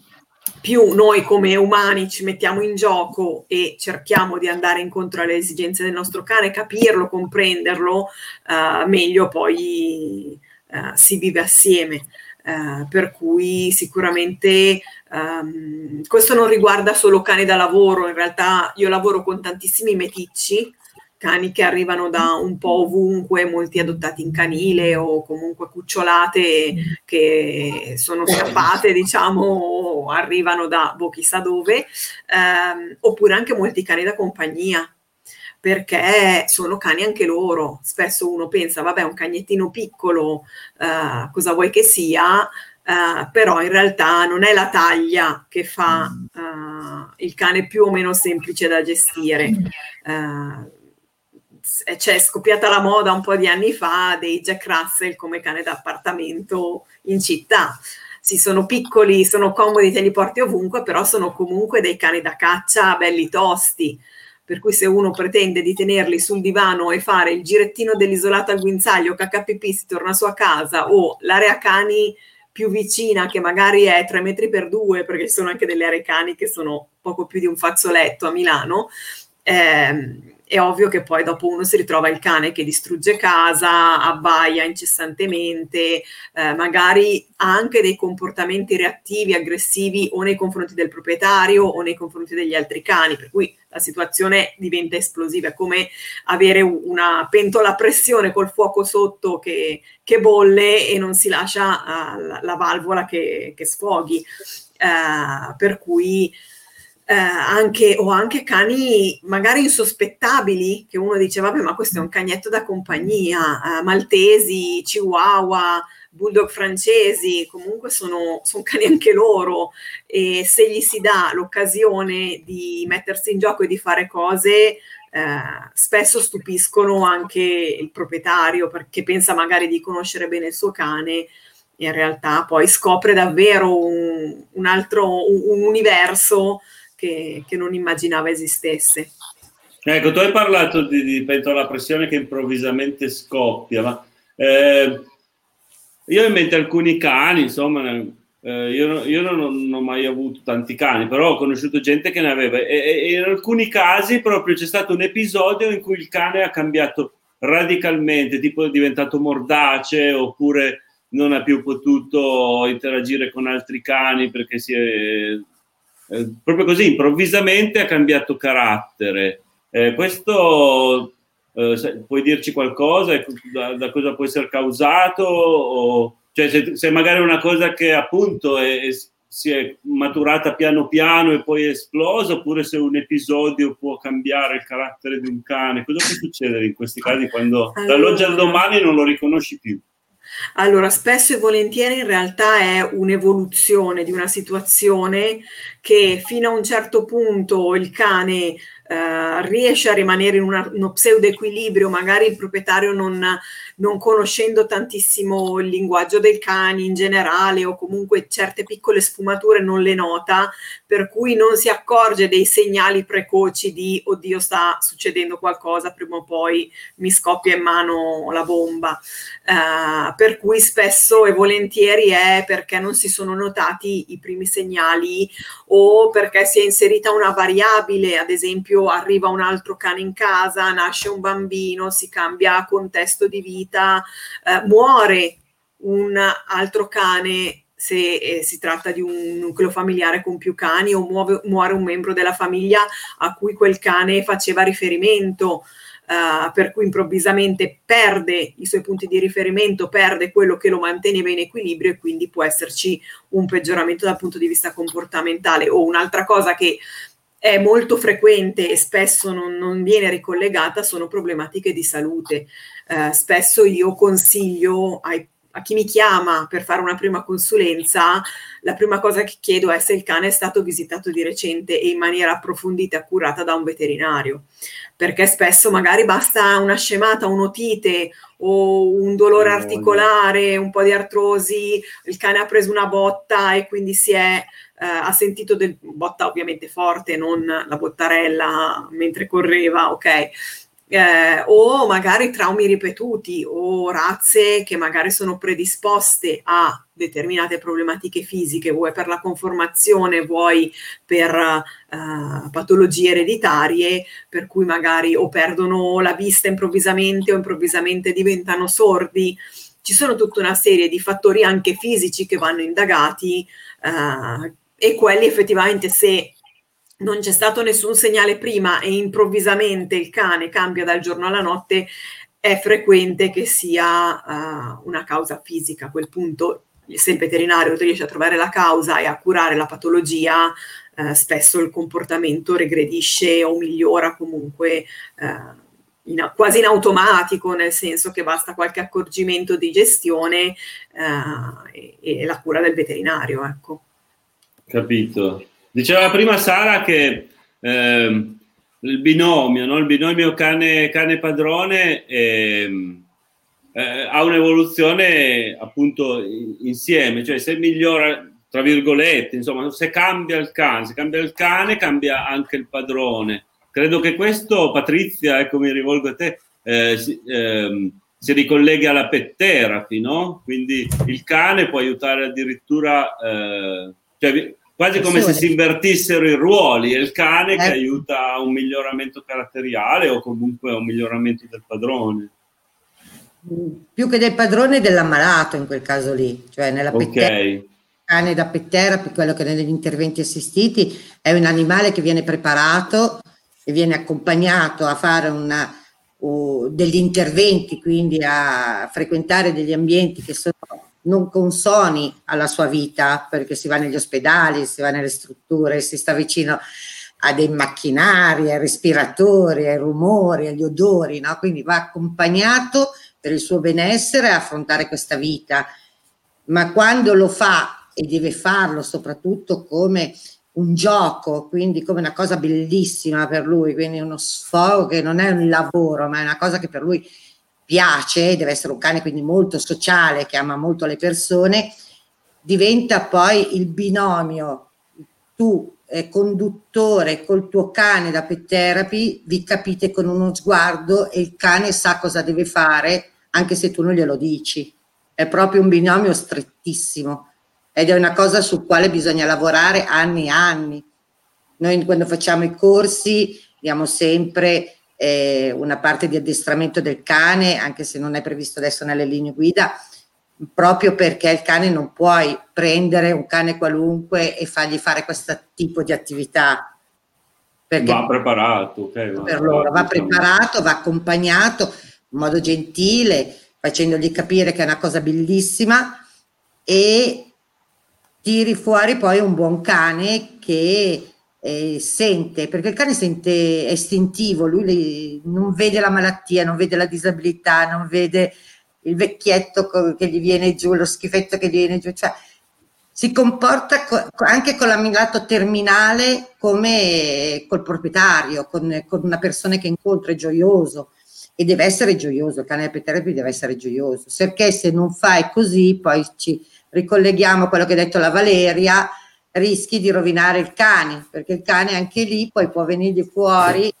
più noi come umani ci mettiamo in gioco e cerchiamo di andare incontro alle esigenze del nostro cane, capirlo, comprenderlo, uh, meglio poi uh, si vive assieme. Uh, per cui sicuramente um, questo non riguarda solo cani da lavoro, in realtà io lavoro con tantissimi meticci cani che arrivano da un po' ovunque, molti adottati in canile o comunque cucciolate che sono scappate, diciamo, o arrivano da boh, chissà dove, ehm, oppure anche molti cani da compagnia perché sono cani anche loro. Spesso uno pensa, vabbè, un cagnettino piccolo, eh, cosa vuoi che sia? Uh, però in realtà non è la taglia che fa uh, il cane più o meno semplice da gestire. Uh, c'è cioè, scoppiata la moda un po' di anni fa dei Jack Russell come cane d'appartamento in città. Sì, sono piccoli, sono comodi, te li porti ovunque, però sono comunque dei cani da caccia belli tosti. Per cui se uno pretende di tenerli sul divano e fare il girettino dell'isolato al guinzaglio, KPP, si torna a sua casa o l'area cani più vicina che magari è 3 metri per 2, perché ci sono anche delle aree cani che sono poco più di un fazzoletto a Milano, eh, è ovvio che poi dopo uno si ritrova il cane che distrugge casa, abbaia incessantemente, eh, magari ha anche dei comportamenti reattivi, aggressivi o nei confronti del proprietario o nei confronti degli altri cani, per cui la situazione diventa esplosiva, è come avere una pentola a pressione col fuoco sotto che, che bolle e non si lascia uh, la, la, valvola che, che sfoghi. Uh, per cui eh, anche, o anche cani magari insospettabili, che uno dice, vabbè, ma questo è un cagnetto da compagnia, eh, maltesi, chihuahua, bulldog francesi, comunque sono, sono, cani anche loro. E se gli si dà l'occasione di mettersi in gioco e di fare cose, eh, spesso stupiscono anche il proprietario perché pensa magari di conoscere bene il suo cane in realtà poi scopre davvero un, un altro un, un universo che, che non immaginava esistesse. Ecco, tu hai parlato di, di pentola a pressione che improvvisamente scoppia, ma eh, io ho in mente alcuni cani, insomma, eh, io, io non, non, ho mai avuto tanti cani, però ho conosciuto gente che ne aveva e, e, in alcuni casi proprio c'è stato un episodio in cui il cane ha cambiato radicalmente, tipo è diventato mordace oppure non ha più potuto interagire con altri cani perché si è eh, proprio così, improvvisamente ha cambiato carattere. Eh, questo eh, puoi dirci qualcosa? Ecco, da, da, cosa può essere causato? O, cioè, se, se, magari è una cosa che appunto è, è, si è maturata piano piano e poi è esplosa, oppure se un episodio può cambiare il carattere di un cane. Cosa può succedere in questi casi quando allora... dall'oggi al domani non lo riconosci più? Allora, spesso e volentieri in realtà è un'evoluzione di una situazione che fino a un certo punto il cane eh, riesce a rimanere in una, uno pseudo equilibrio, magari il proprietario non, non, conoscendo tantissimo il linguaggio del cani in generale o comunque certe piccole sfumature non le nota, per cui non si accorge dei segnali precoci di oddio sta succedendo qualcosa, prima o poi mi scoppia in mano la bomba. Uh, per cui spesso e volentieri è perché non si sono notati i primi segnali o perché si è inserita una variabile, ad esempio arriva un altro cane in casa, nasce un bambino, si cambia contesto di vita, eh, muore un altro cane se eh, si tratta di un nucleo familiare con più cani o muove, muore un membro della famiglia a cui quel cane faceva riferimento. Uh, per cui improvvisamente perde i suoi punti di riferimento, perde quello che lo manteneva in equilibrio e quindi può esserci un peggioramento dal punto di vista comportamentale. O un'altra cosa che è molto frequente e spesso non, non viene ricollegata sono problematiche di salute. Eh, spesso io consiglio ai a chi mi chiama per fare una prima consulenza, la prima cosa che chiedo è se il cane è stato visitato di recente e in maniera approfondita e accurata da un veterinario, perché spesso magari basta una scemata, un'otite o un dolore articolare, un po' di artrosi, il cane ha preso una botta e quindi si è eh, ha sentito del, botta ovviamente forte, non la bottarella mentre correva, ok? Eh, o magari traumi ripetuti o razze che magari sono predisposte a determinate problematiche fisiche, vuoi per la conformazione, vuoi per uh, patologie ereditarie, per cui magari o perdono la vista improvvisamente o improvvisamente diventano sordi. Ci sono tutta una serie di fattori anche fisici che vanno indagati uh, e quelli effettivamente se non c'è stato nessun segnale prima e improvvisamente il cane cambia dal giorno alla notte, è frequente che sia uh, una causa fisica. A quel punto, se il veterinario riesce a trovare la causa e a curare la patologia, uh, spesso il comportamento regredisce o migliora comunque. Uh, in, quasi in automatico, nel senso che basta qualche accorgimento di gestione e, e, la cura del veterinario. Ecco. Capito. Diceva prima Sara che eh, il binomio, no? il binomio cane, cane padrone eh, eh, ha un'evoluzione appunto insieme, cioè se migliora, tra virgolette, insomma, se cambia il cane, se cambia il cane, cambia anche il padrone. Credo che questo, Patrizia, ecco mi rivolgo a te, eh, si, ehm, si ricolleghi alla pet therapy, no? Quindi il cane può aiutare addirittura, eh, cioè quasi come se si invertissero i ruoli, è il cane eh. che aiuta a un miglioramento caratteriale o comunque a un miglioramento del padrone. Più che del padrone dell'ammalato in quel caso lì, cioè nella okay. cane da pettera, quello che negli interventi assistiti è un animale che viene preparato e viene accompagnato a fare una, uh, degli interventi, quindi a frequentare degli ambienti che sono non consoni alla sua vita, perché si va negli ospedali, si va nelle strutture, si sta vicino a dei macchinari, ai respiratori, ai rumori, agli odori, no? quindi va accompagnato per il suo benessere a affrontare questa vita, ma quando lo fa e deve farlo soprattutto come un gioco, quindi come una cosa bellissima per lui, quindi uno sfogo che non è un lavoro, ma è una cosa che per lui piace, deve essere un cane quindi molto sociale, che ama molto le persone, diventa poi il binomio, tu eh, conduttore col tuo cane da pet therapy, vi capite con uno sguardo e il cane sa cosa deve fare anche se tu non glielo dici. È proprio un binomio strettissimo ed è una cosa su quale bisogna lavorare anni e anni. Noi quando facciamo i corsi diamo sempre eh, una parte di addestramento del cane, anche se non è previsto adesso nelle linee guida, proprio perché il cane non puoi prendere un cane qualunque e fargli fare questo tipo di attività. Perché va preparato, okay, va, per loro, va preparato, va accompagnato in modo gentile, facendogli capire che è una cosa bellissima e tiri fuori poi un buon cane che eh, sente, perché il cane sente, è istintivo, lui le, non vede la malattia, non vede la disabilità, non vede il vecchietto che gli viene giù, lo schifetto che gli viene giù, cioè si comporta co- anche con l'ammirato terminale come col proprietario, con, con, una persona che incontra, è gioioso e deve essere gioioso, il cane epiterapia deve essere gioioso, perché se non fai così poi ci ricolleghiamo a quello che ha detto la Valeria, rischi di rovinare il cane, perché il cane anche lì poi può venire fuori,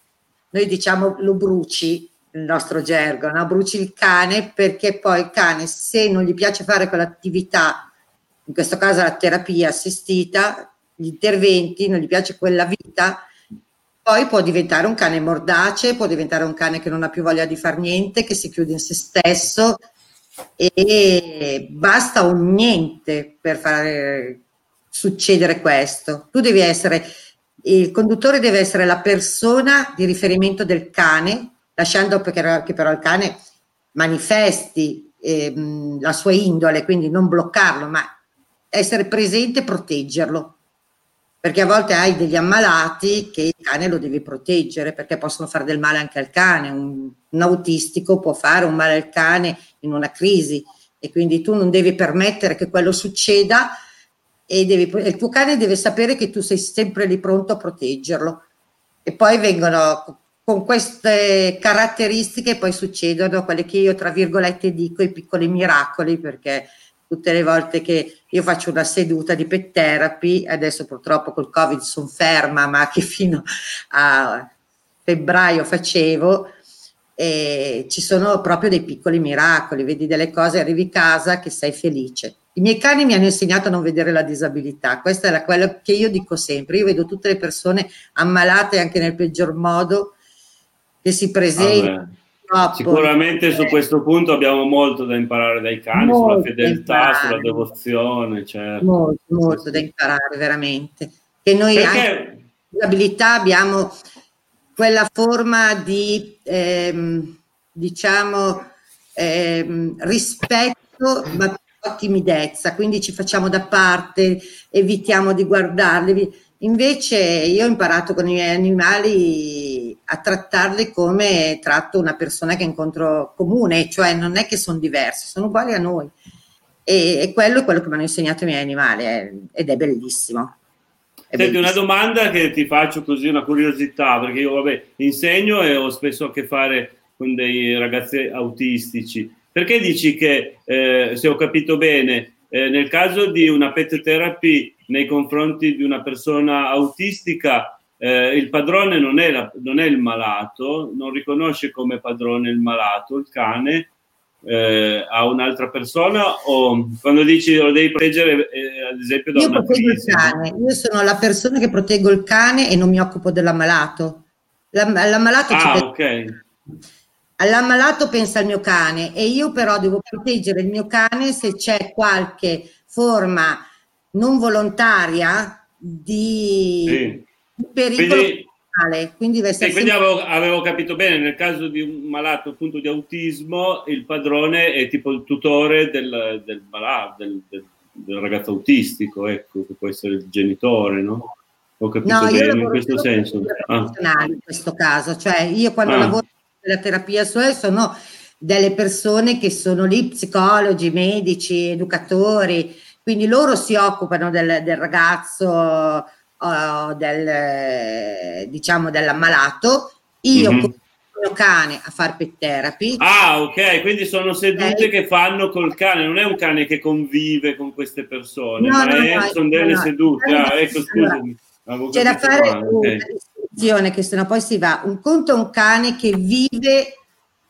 noi diciamo lo bruci, il nostro gergo, no? bruci il cane perché poi il cane se non gli piace fare quell'attività, in questo caso la terapia assistita, gli interventi, non gli piace quella vita, poi può diventare un cane mordace, può diventare un cane che non ha più voglia di fare niente, che si chiude in se stesso e basta un niente per fare succedere questo. Tu devi essere, il conduttore deve essere la persona di riferimento del cane, lasciando che però il cane manifesti eh, la sua indole, quindi non bloccarlo, ma essere presente e proteggerlo. Perché a volte hai degli ammalati che il cane lo devi proteggere perché possono fare del male anche al cane. Un, un autistico può fare un male al cane in una crisi e quindi tu non devi permettere che quello succeda e devi, il tuo cane deve sapere che tu sei sempre lì pronto a proteggerlo. E poi vengono con queste caratteristiche, poi succedono quelle che io tra virgolette dico i piccoli miracoli, perché tutte le volte che io faccio una seduta di pet therapy, adesso purtroppo col Covid sono ferma, ma che fino a febbraio facevo, ci sono proprio dei piccoli miracoli, vedi delle cose, arrivi a casa che sei felice. I miei cani mi hanno insegnato a non vedere la disabilità, questo è quello che io dico sempre, io vedo tutte le persone ammalate anche nel peggior modo che si presentano. Ah, Sicuramente su questo punto abbiamo molto da imparare dai cani, molto sulla fedeltà, sulla devozione. Certo. Molto, molto da imparare veramente. Che noi Perché... anche disabilità abbiamo quella forma di, ehm, diciamo, ehm, rispetto, ma timidezza, quindi ci facciamo da parte, evitiamo di guardarli. Invece io ho imparato con i miei animali a trattarli come tratto una persona che incontro comune, cioè non è che sono diversi, sono uguali a noi. E, e quello è quello che mi hanno insegnato i miei animali eh, ed è bellissimo. Senti, una domanda che ti faccio così, una curiosità, perché io vabbè, insegno e ho spesso a che fare con dei ragazzi autistici. Perché dici che, eh, se ho capito bene, eh, nel caso di una pet therapy nei confronti di una persona autistica, eh, il padrone non è, la, non è, il malato, non riconosce come padrone il malato, il cane, eh, a un'altra persona? O quando dici lo devi proteggere eh, ad esempio da io una proteggo crisi, il cane. Io sono la persona che proteggo il cane e non mi occupo dell'ammalato l'ammalato ah, ci ok all'ammalato pensa al mio cane e io però devo proteggere il mio cane se c'è qualche forma non volontaria di, sì. pericolo Quindi, male. Quindi, deve essere quindi avevo, avevo, capito bene, nel caso di un malato appunto di autismo, il padrone è tipo il tutore del, del malato, del, del, del ragazzo autistico, ecco, che può essere il genitore, no? Ho capito no, bene in questo senso. Ah. In questo caso, cioè io quando ah. lavoro nella terapia SOE sono delle persone che sono lì, psicologi, medici, educatori, quindi loro si occupano del, del ragazzo uh, del, diciamo dell'ammalato, io mm-hmm. con il mio cane a fare pet therapy. Ah, ok, quindi sono sedute okay. che fanno col cane, non è un cane che convive con queste persone, no, ma no, è, no, sono delle sedute. Ah, ecco, scusami. Allora, c'è da fare qua, una okay. Distinzione che sennò poi si va. Un conto un cane che vive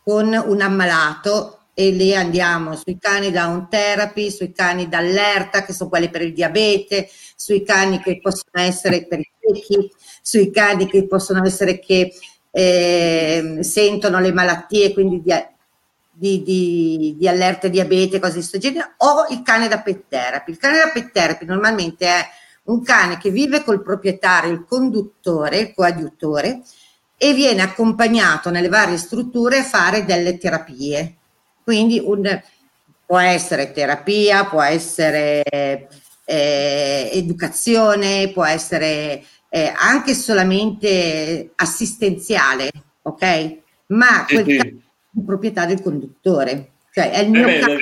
con un ammalato e lì andiamo sui cani da un therapy, sui cani d'allerta che sono quelli per il diabete, sui cani che possono essere per i ciechi, sui cani che possono essere che eh, sentono le malattie, quindi di, di, di, di allerta diabete, cose di questo genere, o il cane da pet therapy. Il cane da pet therapy normalmente è un cane che vive col proprietario, il conduttore, il coadiutore, e viene accompagnato nelle varie strutture a fare delle terapie quindi un, può essere terapia, può essere eh, educazione, può essere eh, anche solamente assistenziale, ok? Ma quel sì, sì. di proprietà del conduttore, cioè è il mio eh caso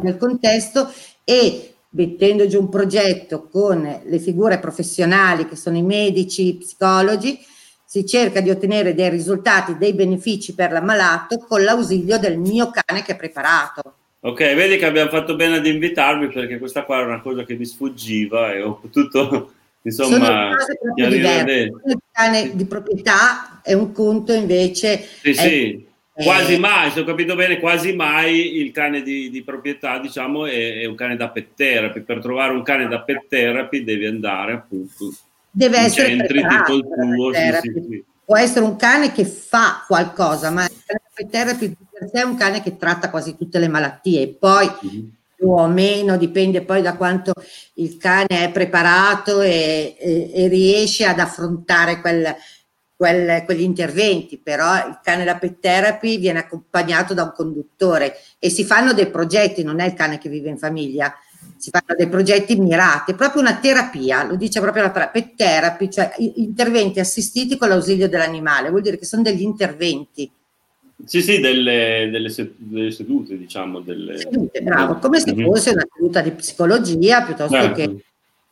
nel contesto e mettendo giù un progetto con le figure professionali che sono i medici, i psicologi, si cerca di ottenere dei risultati, dei benefici per l'ammalato con l'ausilio del mio cane che è preparato. Ok, vedi che abbiamo fatto bene ad invitarmi perché questa qua era una cosa che mi sfuggiva e ho potuto insomma chiarire Il cane di proprietà è un conto invece. Sì, sì. Quasi mai, se ho capito bene, quasi mai il cane di, di proprietà, diciamo, è, è, un cane da pet therapy. Per trovare un cane da pet therapy devi andare appunto deve essere centri tipo il tuo, sì, sì. può essere un cane che fa qualcosa, ma il therapy per sé è un cane che tratta quasi tutte le malattie, poi mm-hmm. più o meno dipende poi da quanto il cane è preparato e, e, e riesce ad affrontare quel, quel, quegli interventi, però il cane da pet therapy viene accompagnato da un conduttore e si fanno dei progetti, non è il cane che vive in famiglia, si fanno dei progetti mirati, proprio una terapia, lo dice proprio la parola, pet therapy, cioè interventi assistiti con l'ausilio dell'animale, vuol dire che sono degli interventi Sì, sì, delle, delle, delle sedute, diciamo. Delle... Sedute, bravo, come se mm-hmm. fosse una seduta di psicologia piuttosto certo. che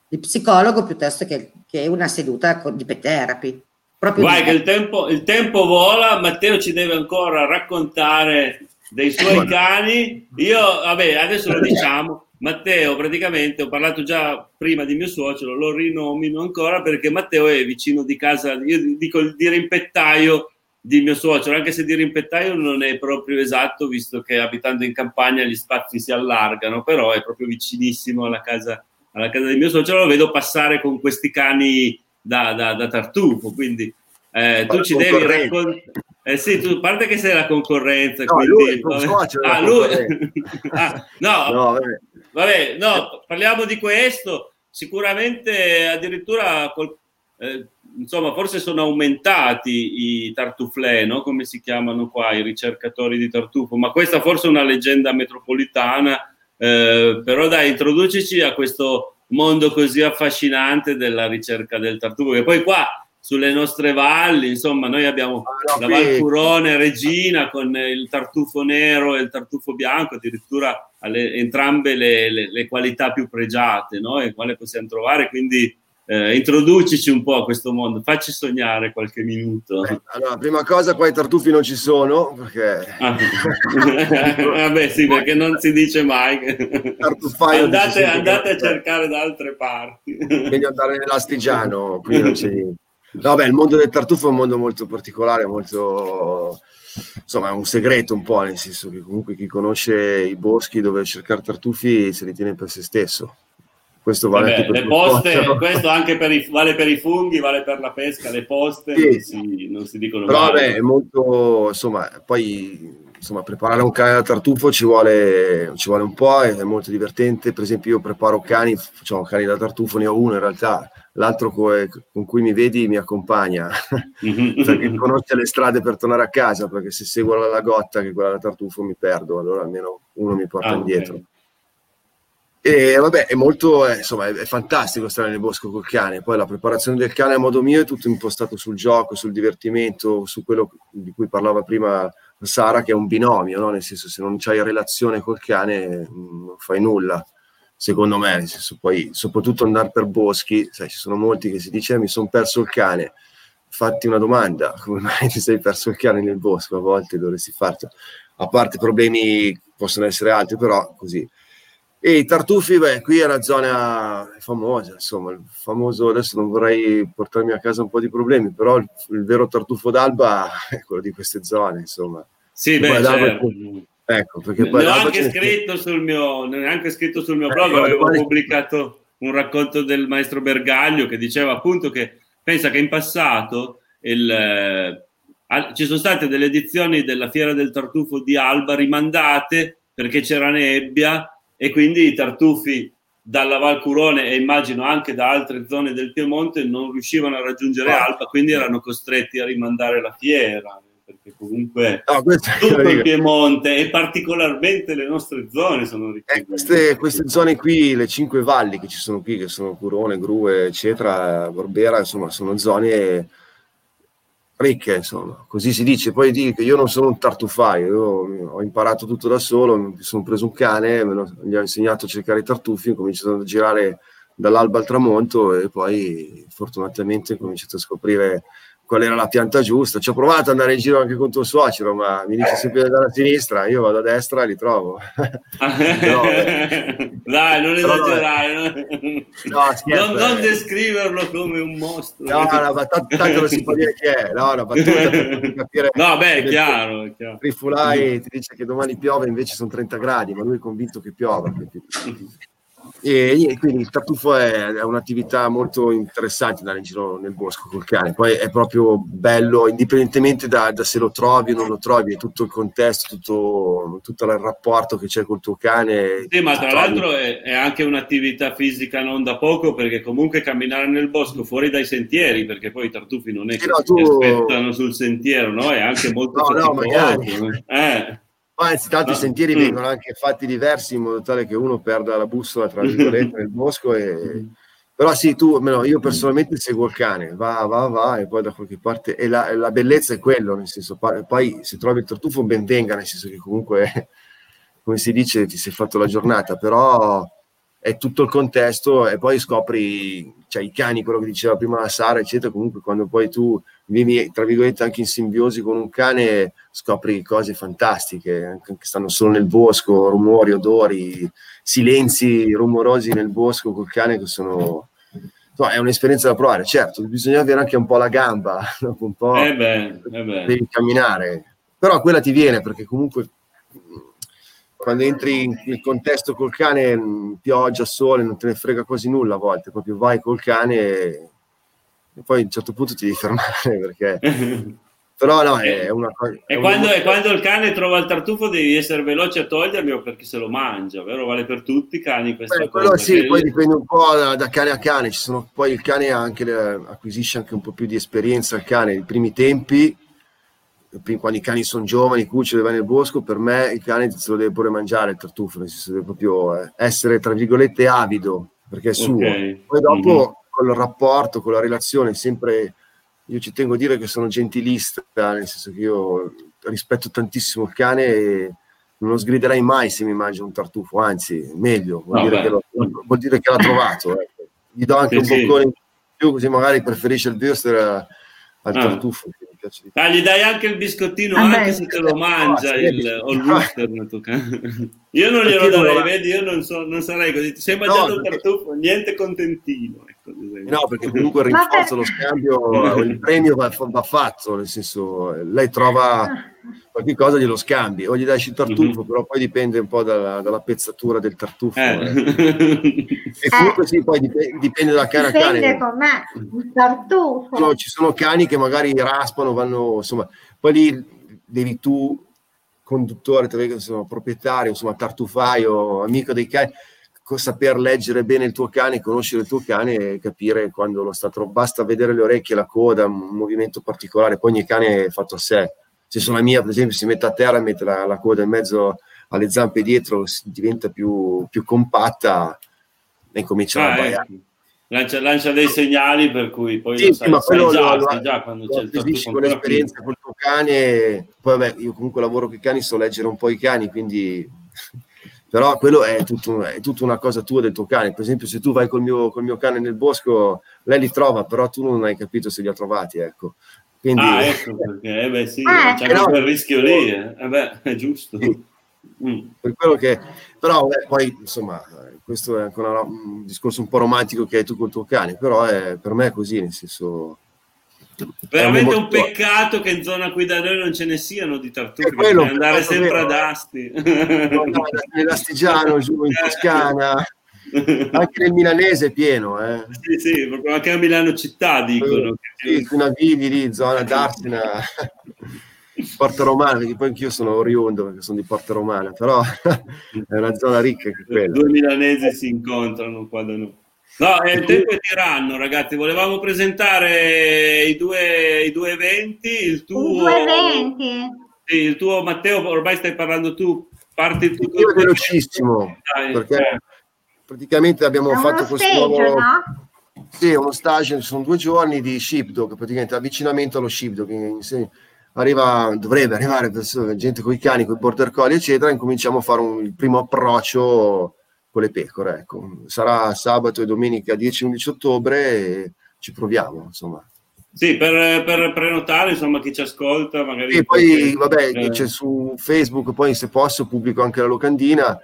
di psicologo piuttosto che, che una seduta di pet therapy. Proprio Vai, che il tempo, il tempo vola, Matteo ci deve ancora raccontare dei suoi cani. Io, vabbè, adesso lo diciamo. Matteo, praticamente ho parlato già prima di mio suocero, lo rinomino ancora perché Matteo è vicino di casa, io dico il dirimpettaio di mio suocero, anche se dirimpettaio non è proprio esatto, visto che abitando in campagna gli spazi si allargano, però è proprio vicinissimo alla casa, alla casa di mio suocero, lo vedo passare con questi cani da, da, da tartufo, quindi eh, tu ci devi raccontare. Eh sì, tu, a parte che sei la concorrenza, no, quindi, lui, ah, lui... ah, no, no vabbè. vabbè. no, parliamo di questo. Sicuramente addirittura col, eh, insomma, forse sono aumentati i tartuflè, no? come si chiamano qua i ricercatori di tartufo, ma questa forse è una leggenda metropolitana, eh, però dai, introducici a questo mondo così affascinante della ricerca del tartufo, che poi qua sulle nostre valli, insomma, noi abbiamo ah, la Val Curone Regina con il tartufo nero e il tartufo bianco, addirittura alle, entrambe le, le, le, qualità più pregiate, no? E quale possiamo trovare, quindi eh, introducici un po' a questo mondo, facci sognare qualche minuto. Eh, allora, prima cosa, qua i tartufi non ci sono, perché... Ah. Vabbè sì, perché non si dice mai. andate, andate a cercare da altre parti. Meglio andare nell'Astigiano, qui non c'è. No, beh, il mondo del tartufo è un mondo molto particolare, molto insomma è un segreto un po', nel senso che comunque chi conosce i boschi dove cercare tartufi se li tiene per se stesso. Questo vale Vabbè, anche per le poste, questo anche per i, vale per i funghi, vale per la pesca, le poste sì. non, si, non, si, dicono Però mai. vabbè, è molto, insomma, poi insomma, preparare un cane da tartufo ci vuole, ci vuole un po', è molto divertente. Per esempio io preparo cani, facciamo cani da tartufo, ne ho uno in realtà, l'altro co- con cui mi vedi mi accompagna, perché conosce le strade per tornare a casa, perché se seguo la lagotta, che è quella da tartufo, mi perdo, allora almeno uno mi porta ah, indietro. Okay. E vabbè, è molto, eh, insomma, è, è, fantastico stare nel bosco col cane. Poi la preparazione del cane a modo mio è tutto impostato sul gioco, sul divertimento, su quello di cui parlava prima Sara, che è un binomio, no? nel senso se non c'hai relazione col cane mm, non fai nulla, secondo me, nel senso poi soprattutto andare per boschi, sai, ci sono molti che si dice eh, mi sono perso il cane, fatti una domanda, come mai ti sei perso il cane nel bosco? A volte dovresti farlo, a parte problemi possono essere altri, però così e i tartufi, beh, qui è una zona famosa, insomma, il famoso, adesso non vorrei portarmi a casa un po' di problemi, però il, il vero tartufo d'alba è quello di queste zone, insomma. Sì, beh, certo. Ecco, perché poi... Ne ho anche scritto sul mio, anche scritto sul mio eh, blog, avevo poi... pubblicato un racconto del maestro Bergaglio che diceva appunto che pensa che in passato il, eh, ci sono state delle edizioni della Fiera del Tartufo di Alba rimandate perché c'era nebbia e quindi i tartufi dalla Val Curone e immagino anche da altre zone del Piemonte non riuscivano a raggiungere. Alba, quindi erano costretti a rimandare la fiera, perché comunque no, tutto il Piemonte e particolarmente le nostre zone sono ricche. Eh, queste, queste, zone qui, le cinque valli che ci sono qui, che sono Curone, Grue, eccetera, Borbera, insomma, sono zone ricche, insomma, così si dice. Poi dico, io non sono un tartufaio, io ho imparato tutto da solo, mi sono preso un cane, lo, gli ho insegnato a cercare i tartufi, ho cominciato a girare dall'alba al tramonto e poi fortunatamente ho cominciato a scoprire qual era la pianta giusta. Ci ho provato ad andare in giro anche con tuo suocero, ma mi dice sempre di andare a sinistra, io vado a destra e li trovo. Dai, non esagerare, no, non, non, descriverlo come un mostro. No, no, ma t- tanto non si può dire chi è, no, no, battuta per capire. No, beh, è chiaro, è chiaro. Rifulai ti dice che domani piove, invece sono 30 gradi, ma lui è convinto che piova. E, quindi il tartufo è, è, un'attività molto interessante andare in giro nel bosco col cane. Poi è proprio bello, indipendentemente da, da se lo trovi o non lo trovi, è tutto il contesto, tutto, tutto il rapporto che c'è col tuo cane. Sì, ma tra l'altro è, è, anche un'attività fisica non da poco, perché comunque camminare nel bosco fuori dai sentieri, perché poi i tartufi non è che no, tu... aspettano sul sentiero, no? È anche molto no. No, magari. Eh. Anzi, tanti ah, sentieri mm. vengono anche fatti diversi in modo tale che uno perda la bussola tra virgolette nel bosco e, Però sì, tu, no, io personalmente seguo il cane, va, va, va, e poi da qualche parte, e la, la bellezza è quello, nel senso, poi se trovi il tartufo ben venga, nel senso che comunque, come si dice, ti sei fatto la giornata, però è tutto il contesto e poi scopri, cioè i cani, quello che diceva prima la Sara, eccetera, comunque quando poi tu vivi, tra virgolette, anche in simbiosi con un cane, scopri cose fantastiche, che stanno solo nel bosco, rumori, odori, silenzi rumorosi nel bosco col cane che sono... No, è un'esperienza da provare, certo, bisogna avere anche un po' la gamba, dopo un po' eh beh, eh beh. devi camminare, però quella ti viene perché comunque quando entri nel contesto col cane, pioggia, sole, non te ne frega quasi nulla a volte, proprio vai col cane e, e poi a un certo punto ti devi fermare perché... Però no, è una cosa... E quando, una... quando, il cane trova il tartufo devi essere veloce a toglierlo perché se lo mangia, vero? Vale per tutti i cani questa Beh, cosa. sì, poi dipende un po' da, da, cane a cane, Ci sono, poi il cane anche, acquisisce anche un po' più di esperienza il cane, i primi tempi quando i cani sono giovani, cuccioli, vai nel bosco, per me il cane se lo deve pure mangiare il tartufo, nel senso deve proprio eh, essere, tra virgolette, avido, perché è suo. Okay. Poi dopo, mm-hmm. con il rapporto, con la relazione, sempre, io ci tengo a dire che sono gentilista, nel senso che io rispetto tantissimo il cane e non lo sgriderei mai se mi mangio un tartufo, anzi, meglio, vuol, dire che, lo, vuol dire che, l'ha trovato. Eh. Gli do anche sì, un boccone in più, così magari preferisce il Würster al ah. tartufo piace di più. Ah, gli dai anche il biscottino ah, anche beh, se te lo mangia il, o il io non glielo darei, vedi, io non, so, non sarei così. Ti sei mangiato no, il tartufo, niente contentino. No, perché comunque il rinforzo, lo scambio, il premio va, va, fatto, nel senso, lei trova qualche cosa glielo scambi o gli dai il tartufo, mm-hmm. però poi dipende un po' dalla, dalla pezzatura del tartufo. Eh. Eh. e comunque sì, poi dipende, dipende da cane a cane. Dipende con me, il tartufo. No, ci sono cani che magari raspano, vanno, insomma, poi lì devi tu, conduttore, insomma, proprietario, insomma, tartufaio, amico dei cani, saper leggere bene il tuo cane, conoscere il tuo cane e capire quando lo sta troppo. Basta vedere le orecchie, la coda, un movimento particolare, poi ogni cane è fatto a sé se sono la mia, per esempio, si mette a terra e mette la, la coda in mezzo alle zampe dietro, diventa più, più compatta e comincia ah, a baiare. Ecco. Lancia, lancia, dei segnali per cui poi sì, lo sai, ma sai già, lo, sai già quando lo, c'è il con l'esperienza col tuo cane poi vabbè io comunque lavoro con i cani so leggere un po' i cani quindi però quello è tutto, è tutta una cosa tua del tuo cane per esempio se tu vai col mio, col mio cane nel bosco lei li trova però tu non hai capito se li ha trovati ecco quindi, ah, ecco perché, eh beh, sì, ah, c'è no, quel rischio lì, eh. Eh beh, è giusto. Sì. Mm. Per quello che, però beh, poi insomma, questo è ancora un discorso un po' romantico che hai tu col tuo cane, però è, per me è così, nel senso. Veramente un, un peccato che in zona qui da noi non ce ne siano di tartuffe, quello, andare sempre vero. ad Asti. No, no, nell'Astigiano, giù in Toscana. anche nel milanese è pieno. Eh. Sì, sì, proprio anche a Milano città dicono. Sì, una vivi lì, zona d'Arsena, Porta Romana, perché poi anch'io sono oriundo perché sono di Porta Romana, però è una zona ricca quella. Due milanesi si incontrano qua da noi. No, è il tempo è tiranno, ragazzi. Volevamo presentare i due, i due eventi. Il tuo, I due eventi. Sì, il tuo Matteo, ormai stai parlando tu. Parti tu. Io velocissimo, perché eh praticamente abbiamo fatto questo stage, nuovo... No? Sì, uno stage, sono due giorni di sheepdog, praticamente avvicinamento allo sheepdog. Arriva, dovrebbe arrivare persone, gente con i cani, con i border collie, eccetera, e incominciamo a fare un, il primo approccio con le pecore. Ecco. Sarà sabato e domenica 10-11 ottobre e ci proviamo, insomma. Sì, per, per, prenotare, insomma, chi ci ascolta, magari... E poi, vabbè, eh. c'è su Facebook, poi se posso pubblico anche la locandina,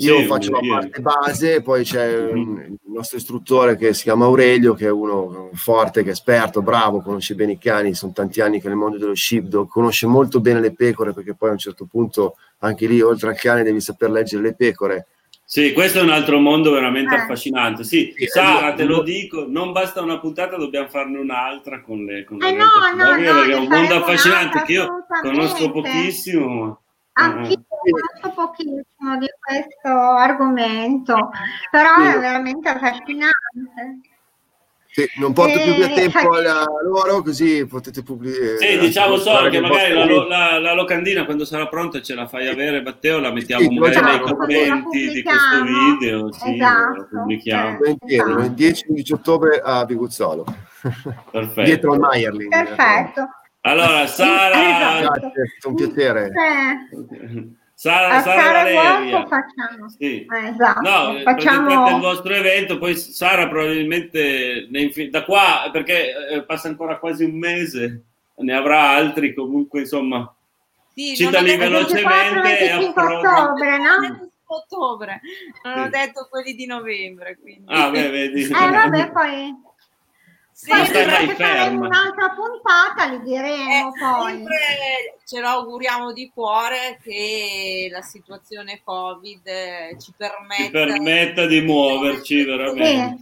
io sì, faccio la parte base, poi c'è mm-hmm. il nostro istruttore che si chiama Aurelio, che è uno forte, che è esperto, bravo, conosce bene i cani, sono tanti anni che nel mondo dello sheepdog, conosce molto bene le pecore, perché poi a un certo punto anche lì, oltre al cane, devi saper leggere le pecore. Sì, questo è un altro mondo veramente eh. affascinante. Sì, sì Sara, te lo dico, non basta una puntata, dobbiamo farne un'altra con le con eh no, no, no, perché è un mondo affascinante che io conosco pochissimo. Anch'io conosco pochissimo di questo argomento, però è veramente affascinante. Sì, non porto più via E tempo a loro, così potete pubblicare. Sì, diciamo solo che magari la, la- la locandina quando sarà pronta ce la fai avere, Matteo, la mettiamo Sì, magari nei esatto, commenti di questo pubblichiamo. video, sì, Esatto, la pubblichiamo. Volentieri, il 10-11 ottobre a Viguzzolo, Perfetto. dietro al Meyerling. Perfetto. Allora, Sara, Esatto. Grazie, è stato un piacere. Eh, Sara, a Sara Sara Valeria. Facciamo. Sì. Eh, esatto. No, eh, facciamo il vostro evento, poi Sara probabilmente ne infi- da qua, perché eh, passa ancora quasi un mese, ne avrà altri comunque, insomma. Sì, Citali velocemente 24-25 approda. ottobre, no? ottobre, non Sì. ho detto quelli di novembre. Quindi. Ah, beh, vedi. Eh vabbè, poi, Sì, poi stai faremo un'altra puntata li Eh, diremo poi. sempre ce lo auguriamo di cuore che la situazione Covid eh, ci permetta, Ci permetta di muoverci veramente.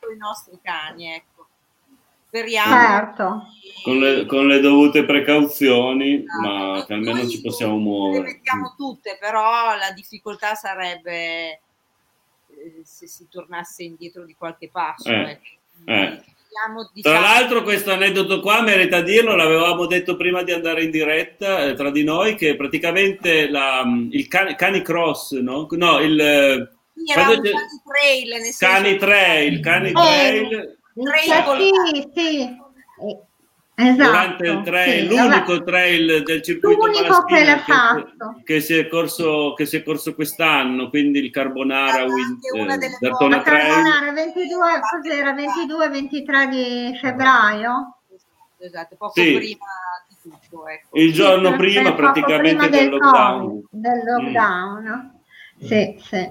con i nostri cani, ecco. Speriamo. Certo. di- Con le, con le dovute precauzioni, ma Esatto. che almeno Noi ci possiamo Le muovere. mettiamo tutte, però la difficoltà sarebbe eh, se si tornasse indietro di qualche passo. Eh, ecco. eh. Speriamo di Tra l'altro questo aneddoto qua merita dirlo, l'avevamo detto prima di andare in diretta eh, tra di noi, che praticamente la, il can- Canicross, no? No, il eh, Sì, era un cani trail, nel senso Cani Trail, Cani Eh, Trail, Sì, sì. Esatto. durante il trail, sì. l'unico trail del circuito L'unico che fatto. che si è corso, che si è corso quest'anno, quindi il Carbonara Anche Win- una eh, Daytona Trail. Carbonara 22, cos'era? 22-23 di febbraio? Esatto, poco Sì. prima di tutto. Ecco. Il giorno Sì, prima praticamente prima del del lockdown. Covid, del lockdown. Sì, sì.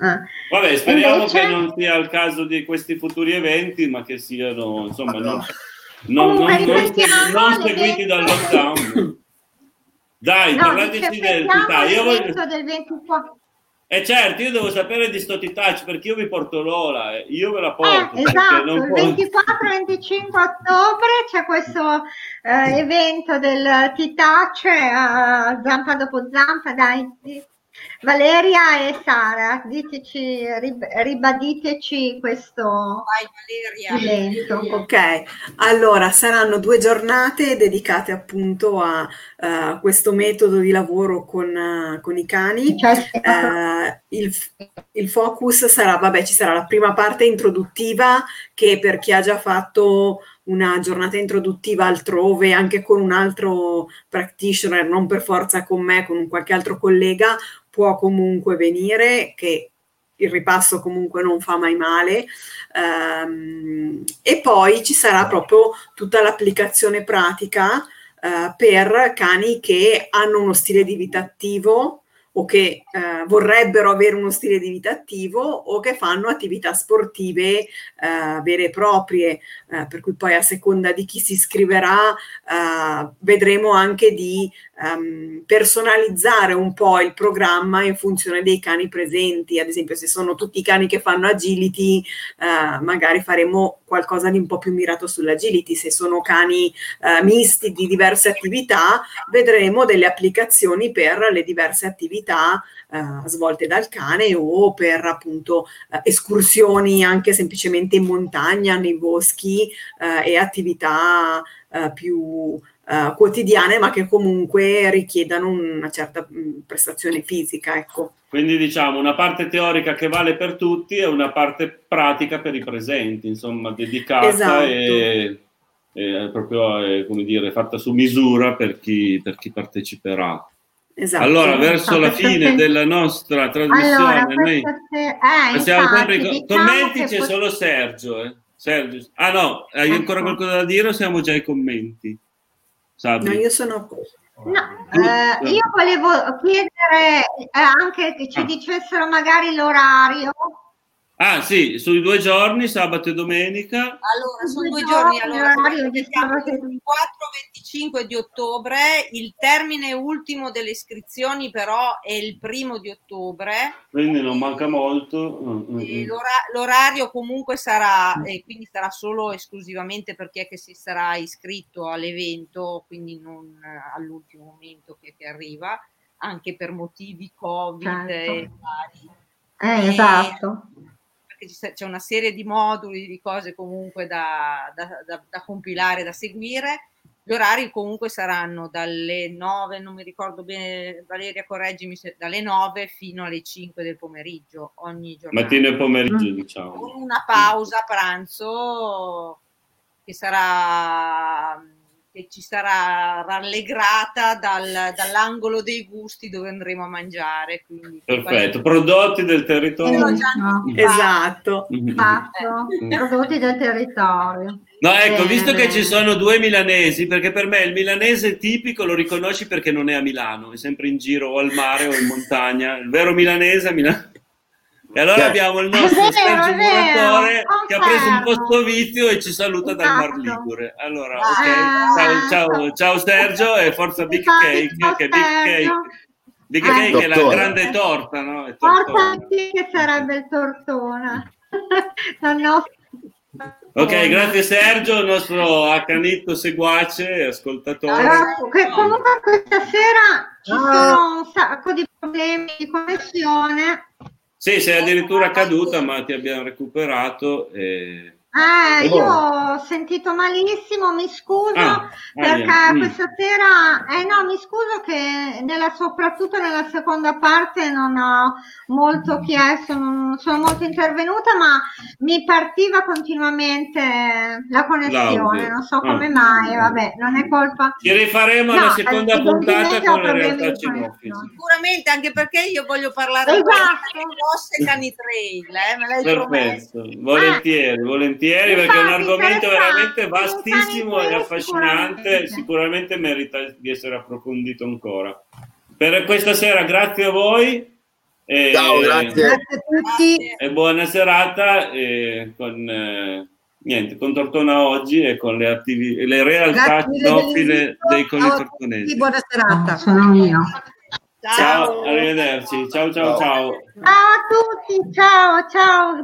Ah. Vabbè, speriamo Invece- che non sia il caso di questi futuri eventi, ma che siano, insomma, non, non, Comunque, non- non seguiti dal lockdown. Dai, No, parlateci del Tità. Io voglio... del 24. Eh certo, io devo sapere di sto Touch perché io vi porto Lola, eh. io ve la porto. Eh, esatto, il può- 24-25 ottobre c'è questo eh, evento del T-Touch eh, zampa dopo zampa, dai. Valeria e Sara, diteci, rib- ribaditeci questo Vai evento. Ok, allora saranno due giornate dedicate appunto a eh, questo metodo di lavoro con, eh, con i cani. Eh, il, il focus sarà, vabbè, ci sarà la prima parte introduttiva che per chi ha già fatto una giornata introduttiva altrove, anche con un altro practitioner, non per forza con me, con un qualche altro collega, può comunque venire, che il ripasso comunque non fa mai male. Ehm, e poi ci sarà proprio tutta l'applicazione pratica eh, per cani che hanno uno stile di vita attivo o che eh, vorrebbero avere uno stile di vita attivo o che fanno attività sportive eh, vere e proprie, eh, per cui poi a seconda di chi si iscriverà eh, vedremo anche di ehm, personalizzare un po' il programma in funzione dei cani presenti, ad esempio se sono tutti i cani che fanno agility eh, magari faremo qualcosa di un po' più mirato sull'agility, se sono cani eh, misti di diverse attività vedremo delle applicazioni per le diverse attività eh, svolte dal cane o per appunto eh, escursioni anche semplicemente in montagna, nei boschi eh, e attività eh, più eh, quotidiane ma che comunque richiedano una certa mh, prestazione fisica, ecco. Quindi diciamo una parte teorica che vale per tutti e una parte pratica per i presenti, insomma, dedicata Esatto. e, e proprio eh, come dire, fatta su misura per chi, per chi parteciperà. Esatto. Allora, verso la fine della nostra trasmissione, Allora, noi questa se- eh, infatti, sempre diciamo commenti, che c'è pot- solo Sergio. eh. Sergio. Ah no, hai ancora Ecco. qualcosa da dire o siamo già ai commenti? Sabri? No, io sono No, eh, io volevo chiedere eh, anche che ci Ah. dicessero magari l'orario. Ah sì, sui due giorni, sabato e domenica. Allora, sono Due due giorni, giorni, allora, il 4-25 di ottobre, il termine ultimo delle iscrizioni però è il primo di ottobre, Quindi non manca molto. Mm, mm, mm. l'ora- l'orario comunque sarà, e quindi sarà solo esclusivamente per chi è che si sarà iscritto all'evento, quindi non eh, all'ultimo momento che, che arriva, anche per motivi Covid Certo. e vari. Eh, Eh, esatto. Perché c'è una serie di moduli, di cose comunque da, da, da, da compilare, da seguire. Gli orari comunque saranno dalle 9, non mi ricordo bene, Valeria correggimi, se, dalle 9 fino alle 5 del pomeriggio ogni giorno. Mattino e pomeriggio, diciamo. Con una pausa pranzo che sarà che ci sarà rallegrata dal, dall'angolo dei gusti dove andremo a mangiare. Quindi, Perfetto, prodotti del territorio. Esatto. esatto. prodotti del territorio. No, ecco, visto che ci sono due milanesi, perché per me il milanese tipico lo riconosci perché non è a Milano, è sempre in giro o al mare o in montagna. Il vero milanese è a Milano. E allora Certo. abbiamo il nostro vero, Sergio Muratore che ha preso un posto vizio e ci saluta dal Mar Esatto. Ligure. Allora, Ah. ok, ciao, ciao, ciao Sergio e forza Big Cake, che Big Cake. Big Eh. Cake è la grande torta, no? È Forza sì che sarebbe il tortona. Ok, grazie Sergio, il nostro accanito seguace e ascoltatore. Allora, comunque questa sera ci Ah. sono un sacco di problemi di connessione. Sì, sei addirittura caduta, ma ti abbiamo recuperato. E... Eh, io ho sentito malissimo, mi scuso Ah, perché ah, questa sera, eh no, mi scuso che nella, soprattutto nella seconda parte non ho molto chiesto, non sono molto intervenuta, ma mi partiva continuamente la connessione, L'audio. non so come Ah. mai, vabbè, non è colpa. Ci rifaremo No, alla seconda puntata con problemi realtà di. Sicuramente anche perché io voglio parlare Esatto. delle grosse canitrail, eh, me l'hai promesso. Perfetto, volentieri, volentieri, perché è un argomento veramente vastissimo e affascinante, sicuramente. sicuramente merita di essere approfondito ancora. Per questa sera grazie a voi. E, Ciao, grazie. Grazie a tutti. E buona serata e con, eh, niente, con Tortona oggi e con le, attivi- le realtà cinofile dei con i Ciao a tortonesi. tutti, buona serata. Sono io. Ciao, arrivederci. Ciao ciao ciao. Ciao a tutti, ciao, ciao.